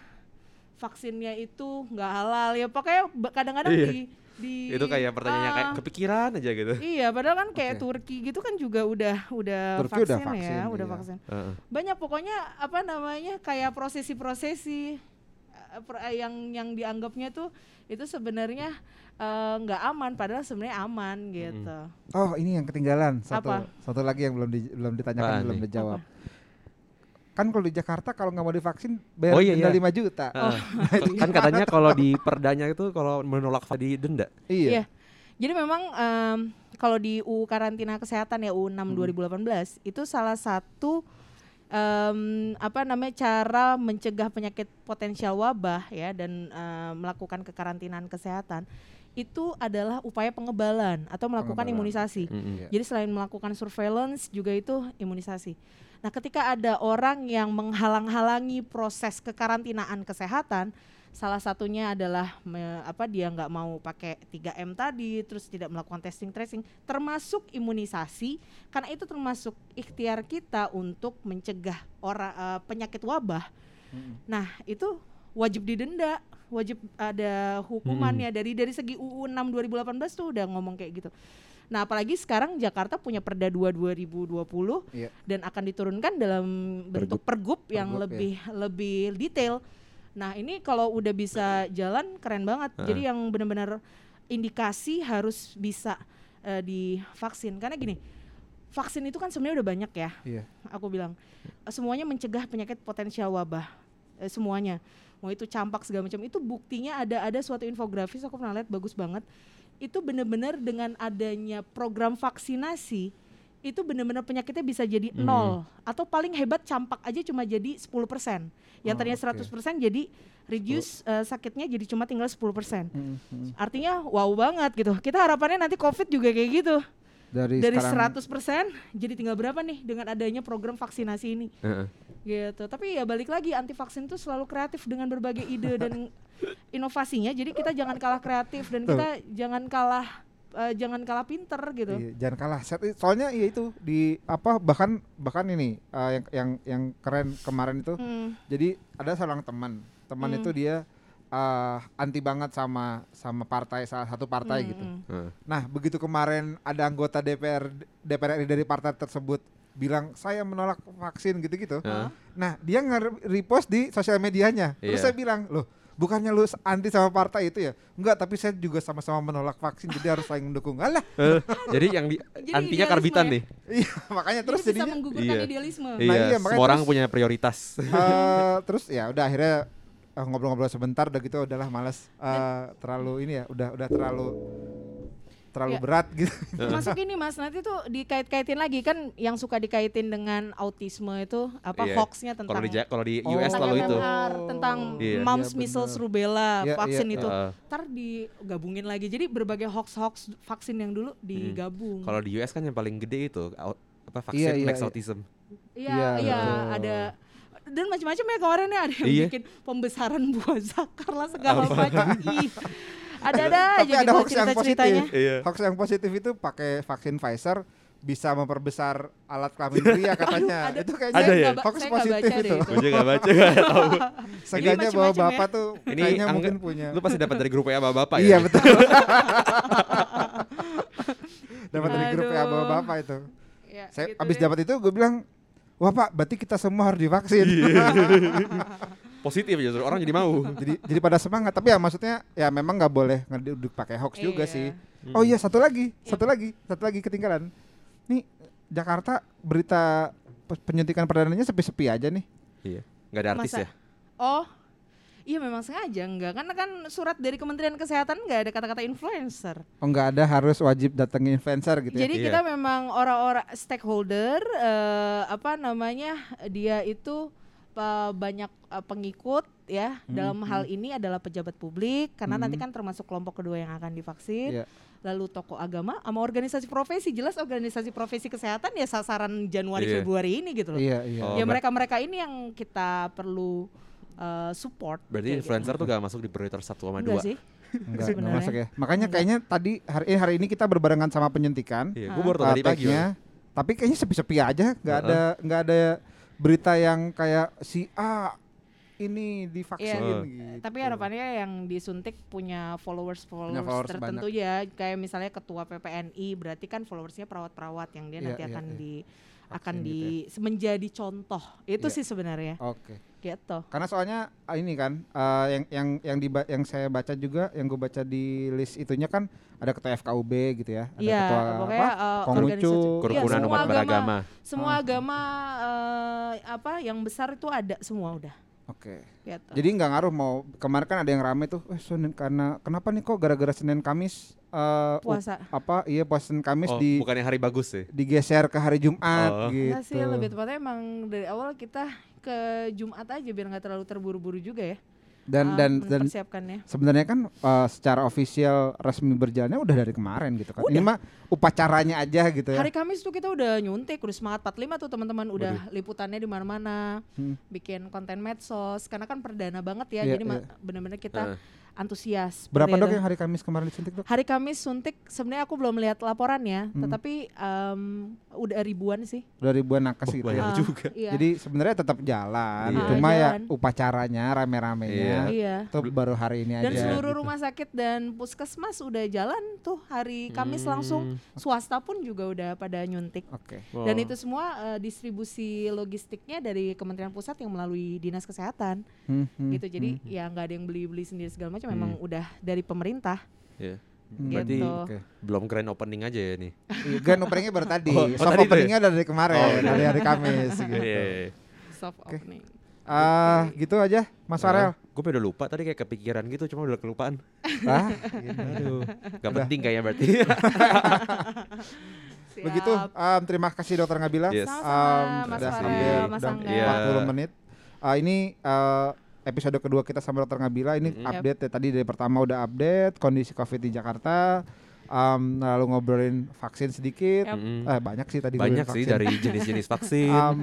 [SPEAKER 6] vaksinnya itu nggak halal ya pokoknya kadang-kadang
[SPEAKER 3] Iya.
[SPEAKER 6] di, di
[SPEAKER 3] Itu kayak pertanyaannya kayak
[SPEAKER 6] ah,
[SPEAKER 3] kepikiran aja gitu.
[SPEAKER 6] iya padahal kan kayak
[SPEAKER 5] Oke.
[SPEAKER 6] Turki gitu kan juga udah udah
[SPEAKER 5] Turki
[SPEAKER 6] vaksin,
[SPEAKER 5] udah vaksin,
[SPEAKER 6] ya udah
[SPEAKER 5] iya.
[SPEAKER 6] vaksin
[SPEAKER 3] Heeh.
[SPEAKER 6] banyak pokoknya apa namanya kayak prosesi-prosesi eh, eh, yang yang dianggapnya tuh itu sebenarnya eh, nggak aman padahal sebenarnya aman gitu
[SPEAKER 5] Oh ini yang ketinggalan satu
[SPEAKER 6] Apa?
[SPEAKER 5] satu lagi yang belum di- belum ditanyakan
[SPEAKER 3] Apaan
[SPEAKER 5] belum
[SPEAKER 3] nih?
[SPEAKER 5] dijawab. Kan kalau di Jakarta kalau nggak mau divaksin bayar
[SPEAKER 3] Oh, iya,
[SPEAKER 5] denda
[SPEAKER 3] iya.
[SPEAKER 5] 5 juta. (laughs)
[SPEAKER 3] Heeh. kan katanya kalau di perdanya itu kalau menolak di denda.
[SPEAKER 5] Iya.
[SPEAKER 6] Iya. Jadi memang em, kalau di UU karantina kesehatan ya UU 6 2018 itu salah satu em, apa namanya cara mencegah penyakit potensial wabah ya dan em, melakukan kekarantinaan kesehatan itu adalah upaya pengebalan atau melakukan
[SPEAKER 5] Pengebalan.
[SPEAKER 6] imunisasi.
[SPEAKER 3] Mm-mm.
[SPEAKER 5] Iya.
[SPEAKER 6] Jadi selain melakukan surveillance juga itu imunisasi. Nah, ketika ada orang yang menghalang-halangi proses kekarantinaan kesehatan, salah satunya adalah me- apa dia nggak mau pakai 3M tadi, terus tidak melakukan testing tracing, termasuk imunisasi, karena itu termasuk ikhtiar kita untuk mencegah orang eh, penyakit wabah.
[SPEAKER 5] Mm-mm.
[SPEAKER 6] Nah, itu wajib didenda, wajib ada hukumannya dari dari segi UU 6 2018 tuh udah ngomong kayak gitu. Nah, apalagi sekarang Jakarta punya Perda 2 2020
[SPEAKER 5] Iya.
[SPEAKER 6] dan akan diturunkan dalam bentuk pergub yang
[SPEAKER 5] Pergub, ya.
[SPEAKER 6] lebih lebih detail. Nah, ini kalau udah bisa jalan keren banget. Jadi yang benar-benar indikasi harus bisa eh, divaksin karena gini. Vaksin itu kan sebenarnya udah banyak ya
[SPEAKER 5] Iya.
[SPEAKER 6] aku bilang eh, semuanya mencegah penyakit potensial wabah Eh, semuanya mau itu campak segala macam itu buktinya ada ada suatu infografis aku pernah lihat bagus banget itu benar-benar dengan adanya program vaksinasi itu benar-benar penyakitnya bisa jadi
[SPEAKER 3] Hmm.
[SPEAKER 6] nol atau paling hebat campak aja cuma jadi 10% yang
[SPEAKER 5] Oh,
[SPEAKER 6] tadinya
[SPEAKER 5] oke.
[SPEAKER 6] 100% jadi reduce eh, sakitnya jadi cuma tinggal 10%
[SPEAKER 5] Mm-mm.
[SPEAKER 6] artinya wow banget gitu kita harapannya nanti covid juga kayak gitu
[SPEAKER 5] Dari,
[SPEAKER 6] dari
[SPEAKER 5] sekarang
[SPEAKER 6] 100% jadi tinggal berapa nih dengan adanya program vaksinasi ini
[SPEAKER 3] Heeh.
[SPEAKER 6] gitu tapi ya balik lagi anti vaksin itu selalu kreatif dengan berbagai ide dan (laughs) inovasinya jadi kita jangan kalah kreatif dan
[SPEAKER 5] Tuh.
[SPEAKER 6] kita jangan kalah eh, jangan kalah pinter gitu
[SPEAKER 5] Iya, jangan kalah. Set- Soalnya iya itu di apa bahkan bahkan ini eh, yang yang yang keren kemarin itu.
[SPEAKER 6] Hmm,
[SPEAKER 5] Jadi ada seorang teman, teman
[SPEAKER 6] Hmm.
[SPEAKER 5] itu dia eh, anti banget sama sama partai salah satu partai
[SPEAKER 6] hmm,
[SPEAKER 5] gitu.
[SPEAKER 6] hmm.
[SPEAKER 5] Nah, begitu kemarin ada anggota DPR DPR RI dari partai tersebut bilang saya menolak vaksin gitu-gitu.
[SPEAKER 3] Heeh.
[SPEAKER 5] Nah, dia nge-repost di sosial medianya. Terus
[SPEAKER 3] Iya.
[SPEAKER 5] saya bilang, "Loh, bukannya lu anti sama partai itu ya?" Enggak, tapi saya juga sama-sama menolak vaksin jadi harus saling mendukung. Alah, (laughs)
[SPEAKER 3] jadi yang di,
[SPEAKER 6] Jadi
[SPEAKER 3] antinya
[SPEAKER 6] idealisme
[SPEAKER 3] karbitan
[SPEAKER 6] ya?
[SPEAKER 3] nih.
[SPEAKER 5] iya, makanya terus
[SPEAKER 6] Jadi bisa
[SPEAKER 5] jadinya
[SPEAKER 6] menggugurkan
[SPEAKER 3] Iya.
[SPEAKER 6] idealisme
[SPEAKER 5] Nah,
[SPEAKER 3] iya,
[SPEAKER 5] iya, makanya
[SPEAKER 3] semua orang
[SPEAKER 5] terus-
[SPEAKER 3] punya prioritas.
[SPEAKER 5] eh, terus ya udah akhirnya ngobrol-ngobrol sebentar udah gitu udahlah malas Eh, terlalu ini ya, udah udah terlalu terlalu
[SPEAKER 6] Ya.
[SPEAKER 5] berat gitu. (laughs)
[SPEAKER 6] Termasuk ini Mas, nanti tuh dikait-kaitin lagi kan yang suka dikaitin dengan autisme itu apa
[SPEAKER 3] Iya.
[SPEAKER 6] hoaxnya
[SPEAKER 3] Kalau
[SPEAKER 6] tentang
[SPEAKER 3] di Ja- kalau di
[SPEAKER 5] Oh.
[SPEAKER 3] US
[SPEAKER 6] tentang
[SPEAKER 3] lalu itu.
[SPEAKER 6] MMR, tentang
[SPEAKER 3] Iya.
[SPEAKER 6] mumps,
[SPEAKER 5] Iya,
[SPEAKER 6] measles, rubella,
[SPEAKER 5] Iya,
[SPEAKER 6] vaksin
[SPEAKER 5] iya,
[SPEAKER 6] itu.
[SPEAKER 3] Heeh.
[SPEAKER 6] Ntar digabungin lagi. Jadi berbagai hoax-hoax vaksin yang dulu digabung.
[SPEAKER 3] Kalau di US kan yang paling gede itu apa vaksin
[SPEAKER 5] Iya, iya,
[SPEAKER 3] next
[SPEAKER 5] iya.
[SPEAKER 3] autism.
[SPEAKER 6] Iya,
[SPEAKER 5] Iya,
[SPEAKER 6] iya,
[SPEAKER 5] betul.
[SPEAKER 6] ada dan macam-macam ya kemarin ya ada yang
[SPEAKER 3] Iya.
[SPEAKER 6] bikin pembesaran buah zakar lah segala macam. Ih. Ada-ada
[SPEAKER 5] Tapi
[SPEAKER 6] aja
[SPEAKER 5] ada hoax yang
[SPEAKER 6] cerita-ceritanya.
[SPEAKER 5] positif.
[SPEAKER 3] Iya.
[SPEAKER 5] Hoax yang positif itu pakai vaksin Pfizer bisa memperbesar alat kelamin pria katanya.
[SPEAKER 6] Ada-
[SPEAKER 5] itu
[SPEAKER 3] Ada
[SPEAKER 5] kayaknya
[SPEAKER 3] ya?
[SPEAKER 6] Nggak ba-
[SPEAKER 5] hoax
[SPEAKER 6] saya
[SPEAKER 5] positif itu.
[SPEAKER 3] Gue juga baca gak tahu. (laughs)
[SPEAKER 5] Sengaja bawa
[SPEAKER 6] macem-macem ya.
[SPEAKER 5] bapak tuh
[SPEAKER 3] Ini
[SPEAKER 5] kayaknya
[SPEAKER 3] angga-
[SPEAKER 5] mungkin punya.
[SPEAKER 3] Lu pasti dapat dari grup ya bapak ya.
[SPEAKER 5] Iya betul. (laughs) dapat dari grup ya bawa
[SPEAKER 6] Aduh.
[SPEAKER 5] bapak itu.
[SPEAKER 6] Ya,
[SPEAKER 5] Saya
[SPEAKER 6] gitu
[SPEAKER 5] abis
[SPEAKER 6] deh.
[SPEAKER 5] dapat itu gue bilang, wah pak, berarti kita semua harus divaksin.
[SPEAKER 3] Iya. (laughs) Positif justru orang jadi mau.
[SPEAKER 5] jadi jadi pada semangat. Tapi ya maksudnya ya memang nggak boleh ngeduduk pakai hoax juga
[SPEAKER 6] Iya.
[SPEAKER 5] sih. Oh iya satu lagi, satu lagi, satu lagi ketinggalan. Nih Jakarta berita pe- penyuntikan perdananya sepi-sepi aja nih.
[SPEAKER 3] Iya. Gak ada artis
[SPEAKER 6] Masa?
[SPEAKER 3] ya.
[SPEAKER 6] Oh. Iya memang sengaja enggak karena kan surat dari Kementerian Kesehatan enggak ada kata-kata influencer.
[SPEAKER 5] Oh nggak ada harus wajib datengin influencer gitu ya.
[SPEAKER 6] Jadi
[SPEAKER 3] Iya.
[SPEAKER 6] kita memang orang-orang stakeholder eh, apa namanya dia itu eh, banyak eh, pengikut ya
[SPEAKER 5] Hmm,
[SPEAKER 6] dalam hal ini adalah pejabat publik karena nanti
[SPEAKER 5] Hmm.
[SPEAKER 6] kan termasuk kelompok kedua yang akan divaksin.
[SPEAKER 5] Iya.
[SPEAKER 6] Lalu tokoh agama sama organisasi profesi jelas organisasi profesi kesehatan ya sasaran Januari
[SPEAKER 3] Iya.
[SPEAKER 6] Februari ini gitu loh.
[SPEAKER 5] Iya iya.
[SPEAKER 3] Oh,
[SPEAKER 6] ya mereka-mereka ini yang kita perlu eh, support.
[SPEAKER 3] Berarti
[SPEAKER 6] kayak gitu.
[SPEAKER 3] influencer tuh gak masuk di prioritas satu sama
[SPEAKER 6] Enggak
[SPEAKER 3] dua.
[SPEAKER 6] sih.
[SPEAKER 5] Enggak, enggak masuk ya. Makanya
[SPEAKER 6] Enggak.
[SPEAKER 5] kayaknya tadi hari eh, hari ini kita berbarengan sama penyuntikan.
[SPEAKER 3] Iya, gue baru
[SPEAKER 5] uh,
[SPEAKER 3] tadi pagi.
[SPEAKER 5] Tapi kayaknya sepi-sepi aja, nggak ada nggak ada berita yang kayak si A ini divaksin
[SPEAKER 6] Iya.
[SPEAKER 5] gitu.
[SPEAKER 6] Tapi harapannya yang disuntik punya followers followers,
[SPEAKER 5] followers
[SPEAKER 6] tertentu ya, kayak misalnya ketua PPNI, berarti kan followersnya perawat-perawat yang dia
[SPEAKER 5] Iya,
[SPEAKER 6] nanti
[SPEAKER 5] iya,
[SPEAKER 6] akan
[SPEAKER 5] iya.
[SPEAKER 6] di akan
[SPEAKER 5] Vaksin
[SPEAKER 6] di
[SPEAKER 5] gitu
[SPEAKER 6] menjadi contoh. Itu
[SPEAKER 5] Iya.
[SPEAKER 6] sih sebenarnya,
[SPEAKER 5] Oke.
[SPEAKER 6] gitu.
[SPEAKER 5] Karena soalnya ah, ini kan eh, yang yang yang di yang saya baca juga yang gue baca di list itunya kan ada ketua FKUB gitu ya. Ada
[SPEAKER 6] Iya,
[SPEAKER 5] ketua
[SPEAKER 6] pokoknya
[SPEAKER 5] apa?
[SPEAKER 6] uh,
[SPEAKER 5] Konghucu.
[SPEAKER 6] organisasi- iya,
[SPEAKER 3] Kerukunan
[SPEAKER 6] semua
[SPEAKER 3] umat
[SPEAKER 6] agama,
[SPEAKER 3] beragama.
[SPEAKER 6] semua
[SPEAKER 5] Ah.
[SPEAKER 6] agama eh, apa yang besar itu ada semua udah.
[SPEAKER 5] Oke.
[SPEAKER 6] Gitu.
[SPEAKER 5] Jadi nggak ngaruh mau kemarin kan ada yang rame tuh, eh Senin karena kenapa nih kok gara-gara Senin Kamis eh, u-
[SPEAKER 6] puasa.
[SPEAKER 5] apa iya puasa Kamis
[SPEAKER 3] Oh,
[SPEAKER 5] di
[SPEAKER 3] bukannya hari bagus sih.
[SPEAKER 5] digeser ke hari Jumat
[SPEAKER 3] Oh.
[SPEAKER 5] gitu.
[SPEAKER 6] Enggak sih, lebih tepatnya emang dari awal kita ke Jumat aja biar nggak terlalu terburu-buru juga ya.
[SPEAKER 5] Dan
[SPEAKER 6] uh,
[SPEAKER 5] dan dan sebenarnya kan eh, secara ofisial resmi berjalannya udah dari kemarin gitu kan. Ini mah upacaranya aja gitu ya.
[SPEAKER 6] Hari Kamis tuh kita udah nyuntik, udah semangat 45 tuh teman-teman udah liputannya di mana-mana,
[SPEAKER 5] Hmm.
[SPEAKER 6] bikin konten medsos karena kan perdana banget ya.
[SPEAKER 5] Iya,
[SPEAKER 6] jadi
[SPEAKER 5] iya.
[SPEAKER 6] bener-bener kita
[SPEAKER 3] Heeh.
[SPEAKER 6] Antusias.
[SPEAKER 5] Berapa
[SPEAKER 6] seperti
[SPEAKER 5] dok
[SPEAKER 6] itu.
[SPEAKER 5] yang hari Kamis kemarin disuntik dok?
[SPEAKER 6] Hari Kamis suntik sebenarnya aku belum lihat laporannya,
[SPEAKER 5] Hmm.
[SPEAKER 6] tetapi em, udah ribuan sih.
[SPEAKER 5] Udah ribuan nakes
[SPEAKER 3] Oh,
[SPEAKER 5] gitu
[SPEAKER 3] banyak
[SPEAKER 5] ya.
[SPEAKER 6] Ah,
[SPEAKER 3] juga.
[SPEAKER 6] Iya.
[SPEAKER 5] Jadi sebenarnya tetap jalan,
[SPEAKER 3] Iya.
[SPEAKER 5] cuma ya
[SPEAKER 6] jalan.
[SPEAKER 5] upacaranya rame-ramenya
[SPEAKER 6] iya.
[SPEAKER 5] itu baru hari ini
[SPEAKER 6] Dan
[SPEAKER 5] aja.
[SPEAKER 6] seluruh
[SPEAKER 5] gitu.
[SPEAKER 6] rumah sakit dan puskesmas udah jalan tuh hari Kamis langsung.
[SPEAKER 3] Hmm.
[SPEAKER 6] Swasta pun juga udah pada nyuntik.
[SPEAKER 5] Oke.
[SPEAKER 6] Dan
[SPEAKER 3] Oh.
[SPEAKER 6] itu semua eh, distribusi logistiknya dari Kementerian Pusat yang melalui Dinas Kesehatan.
[SPEAKER 5] Hmm, hmm,
[SPEAKER 6] gitu jadi
[SPEAKER 5] hmm.
[SPEAKER 6] ya nggak ada yang beli-beli sendiri segala macam
[SPEAKER 3] Hmm.
[SPEAKER 6] memang udah dari pemerintah
[SPEAKER 3] Iya.
[SPEAKER 5] Hmm,
[SPEAKER 3] Berarti
[SPEAKER 6] gitu.
[SPEAKER 5] Oke.
[SPEAKER 3] belum grand opening aja ya nih.
[SPEAKER 5] Iya, Grand openingnya baru tadi.
[SPEAKER 3] Oh, oh,
[SPEAKER 5] Soft
[SPEAKER 3] tadi tuh ya?
[SPEAKER 5] openingnya dari kemarin,
[SPEAKER 3] Oh,
[SPEAKER 5] dari hari Kamis gitu.
[SPEAKER 3] Iya, iya, iya.
[SPEAKER 6] soft
[SPEAKER 5] Oke.
[SPEAKER 6] opening
[SPEAKER 5] Ah, gitu aja, Mas Farel.
[SPEAKER 3] Gue udah lupa tadi kayak kepikiran gitu, cuma udah kelupaan.
[SPEAKER 5] Ah,
[SPEAKER 3] Aduh, gak
[SPEAKER 5] Udah.
[SPEAKER 3] penting kayaknya berarti. (laughs)
[SPEAKER 5] Begitu. Um, terima kasih Dokter Ngabila.
[SPEAKER 3] Yes.
[SPEAKER 6] Sama-sama, Mas
[SPEAKER 5] sudah
[SPEAKER 6] Farel,
[SPEAKER 5] hampir
[SPEAKER 6] Mas
[SPEAKER 5] udah
[SPEAKER 6] Angga.
[SPEAKER 3] Iya.
[SPEAKER 5] 40 menit. Ah, ini eh, episode kedua kita sama Dokter Ngabila. Ini
[SPEAKER 3] Mm-mm.
[SPEAKER 5] update ya. Tadi dari pertama udah update kondisi COVID di Jakarta. Um, lalu ngobrolin vaksin sedikit.
[SPEAKER 3] Mm-mm.
[SPEAKER 5] Eh, banyak sih tadi
[SPEAKER 3] Banyak sih
[SPEAKER 5] vaksin.
[SPEAKER 3] dari jenis-jenis (laughs) vaksin,
[SPEAKER 5] Um,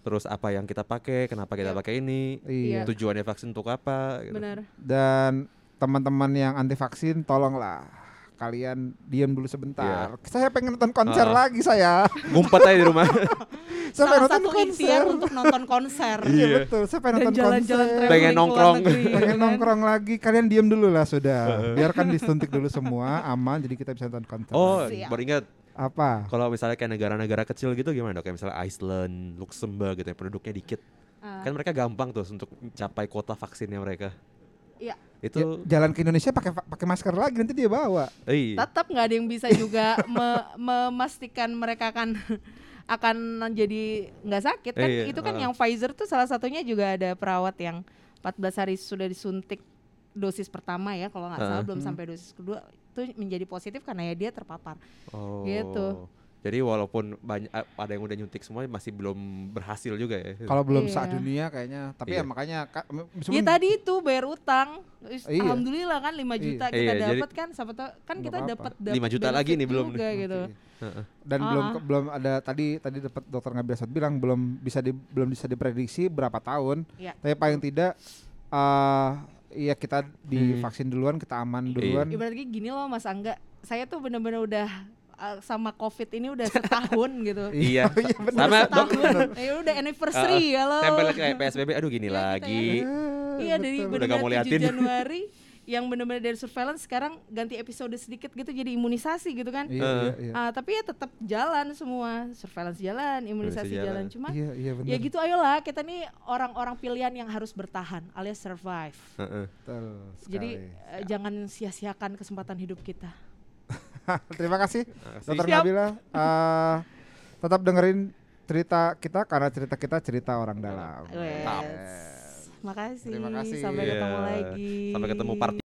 [SPEAKER 3] terus apa yang kita pakai, kenapa kita pakai ini,
[SPEAKER 5] iya.
[SPEAKER 6] Iya.
[SPEAKER 3] tujuannya vaksin untuk apa. Gitu.
[SPEAKER 6] benar
[SPEAKER 5] Dan teman-teman yang anti vaksin tolonglah kalian diam dulu sebentar. Saya pengen nonton konser
[SPEAKER 3] Ah.
[SPEAKER 5] lagi saya.
[SPEAKER 3] Ngumpet aja di rumah. (laughs)
[SPEAKER 5] saya
[SPEAKER 6] salah
[SPEAKER 5] pengen nonton
[SPEAKER 6] satu
[SPEAKER 5] konser.
[SPEAKER 6] untuk nonton konser
[SPEAKER 5] Iya
[SPEAKER 3] Iya.
[SPEAKER 5] betul. Saya pengen
[SPEAKER 6] dan
[SPEAKER 5] nonton
[SPEAKER 6] jalan-jalan
[SPEAKER 5] konser.
[SPEAKER 6] traveling
[SPEAKER 3] Pengen nongkrong.
[SPEAKER 6] negeri,
[SPEAKER 5] pengen
[SPEAKER 6] kan?
[SPEAKER 5] nongkrong lagi. Kalian diam dulu lah sudah. Biarkan (laughs) disuntik dulu semua aman jadi kita bisa nonton konser.
[SPEAKER 3] Oh, baru ingat
[SPEAKER 5] apa?
[SPEAKER 3] kalau misalnya kayak negara-negara kecil gitu gimana dok? Kayak misalnya Iceland, Luxembourg gitu yang penduduknya dikit.
[SPEAKER 6] Ah,
[SPEAKER 3] Kan mereka gampang tuh untuk mencapai kuota vaksinnya mereka.
[SPEAKER 6] Iya.
[SPEAKER 3] Itu
[SPEAKER 5] Ja- jalan ke Indonesia pakai pakai masker lagi nanti dia bawa.
[SPEAKER 3] eh,
[SPEAKER 6] tetap nggak ada yang bisa juga (laughs) me- memastikan mereka akan akan jadi nggak sakit kan
[SPEAKER 3] Iya,
[SPEAKER 6] itu kan
[SPEAKER 3] ah.
[SPEAKER 6] yang Pfizer tuh salah satunya juga ada perawat yang 14 hari sudah disuntik dosis pertama ya kalau nggak salah
[SPEAKER 3] Heeh.
[SPEAKER 6] belum
[SPEAKER 5] Hmm.
[SPEAKER 6] sampai dosis kedua itu menjadi positif karena ya dia terpapar.
[SPEAKER 3] Oh.
[SPEAKER 6] Gitu.
[SPEAKER 3] Jadi walaupun banyak ada yang udah nyuntik semua masih belum berhasil juga ya.
[SPEAKER 5] Kalau belum
[SPEAKER 6] Iya.
[SPEAKER 5] saat dunia kayaknya, tapi ya
[SPEAKER 3] Iya.
[SPEAKER 5] makanya
[SPEAKER 6] Ya
[SPEAKER 5] meskipun-
[SPEAKER 6] tadi itu bayar utang,
[SPEAKER 5] Iya.
[SPEAKER 6] alhamdulillah kan 5
[SPEAKER 5] Iya.
[SPEAKER 6] juta
[SPEAKER 3] Iya,
[SPEAKER 6] kita
[SPEAKER 3] jadi-
[SPEAKER 6] dapat kan, tahu kan
[SPEAKER 5] Nggak
[SPEAKER 6] kita dapat
[SPEAKER 3] 5 juta lagi nih belum
[SPEAKER 6] juga gitu.
[SPEAKER 3] Heeh.
[SPEAKER 5] dan
[SPEAKER 6] Ah,
[SPEAKER 5] belum ke- belum ada tadi tadi dapat dokter Ngabiasat bilang belum bisa di, belum bisa diprediksi berapa tahun.
[SPEAKER 6] Iya.
[SPEAKER 5] Tapi paling tidak eh iya kita divaksin duluan, kita aman
[SPEAKER 3] Iya.
[SPEAKER 5] duluan.
[SPEAKER 6] Ibaratnya gini loh Mas Angga, saya tuh bener-bener udah uh, sama COVID ini udah setahun (laughs) gitu.
[SPEAKER 3] Iya.
[SPEAKER 5] Iya, bener.
[SPEAKER 3] Sama dok.
[SPEAKER 6] setahun, ya udah anniversary ya lo.
[SPEAKER 3] Tempel kayak PSBB aduh gini
[SPEAKER 6] Iya, kita
[SPEAKER 3] lagi.
[SPEAKER 6] Iya dari 7
[SPEAKER 3] liatin.
[SPEAKER 6] Januari yang benar-benar dari surveillance sekarang ganti episode sedikit gitu jadi imunisasi gitu kan.
[SPEAKER 5] Iya,
[SPEAKER 3] Eh.
[SPEAKER 5] iya, iya.
[SPEAKER 6] Ah, tapi ya tetap jalan semua, surveillance jalan, imunisasi jalan.
[SPEAKER 3] jalan.
[SPEAKER 6] Cuma
[SPEAKER 5] Iya, iya benar.
[SPEAKER 6] ya gitu ayolah kita nih orang-orang pilihan yang harus bertahan alias survive.
[SPEAKER 3] Heeh.
[SPEAKER 5] Betul
[SPEAKER 6] Jadi
[SPEAKER 5] sekali.
[SPEAKER 6] eh, jangan sia-siakan kesempatan hidup kita. (laughs)
[SPEAKER 5] Terima kasih. Dokter. Nabila. Eh, tetap dengerin cerita kita karena cerita kita cerita orang dalam.
[SPEAKER 6] Wes.
[SPEAKER 3] Mantap.
[SPEAKER 6] Makasih.
[SPEAKER 5] Terima kasih.
[SPEAKER 6] Sampai ketemu
[SPEAKER 3] Iya.
[SPEAKER 6] lagi.
[SPEAKER 3] Sampai ketemu part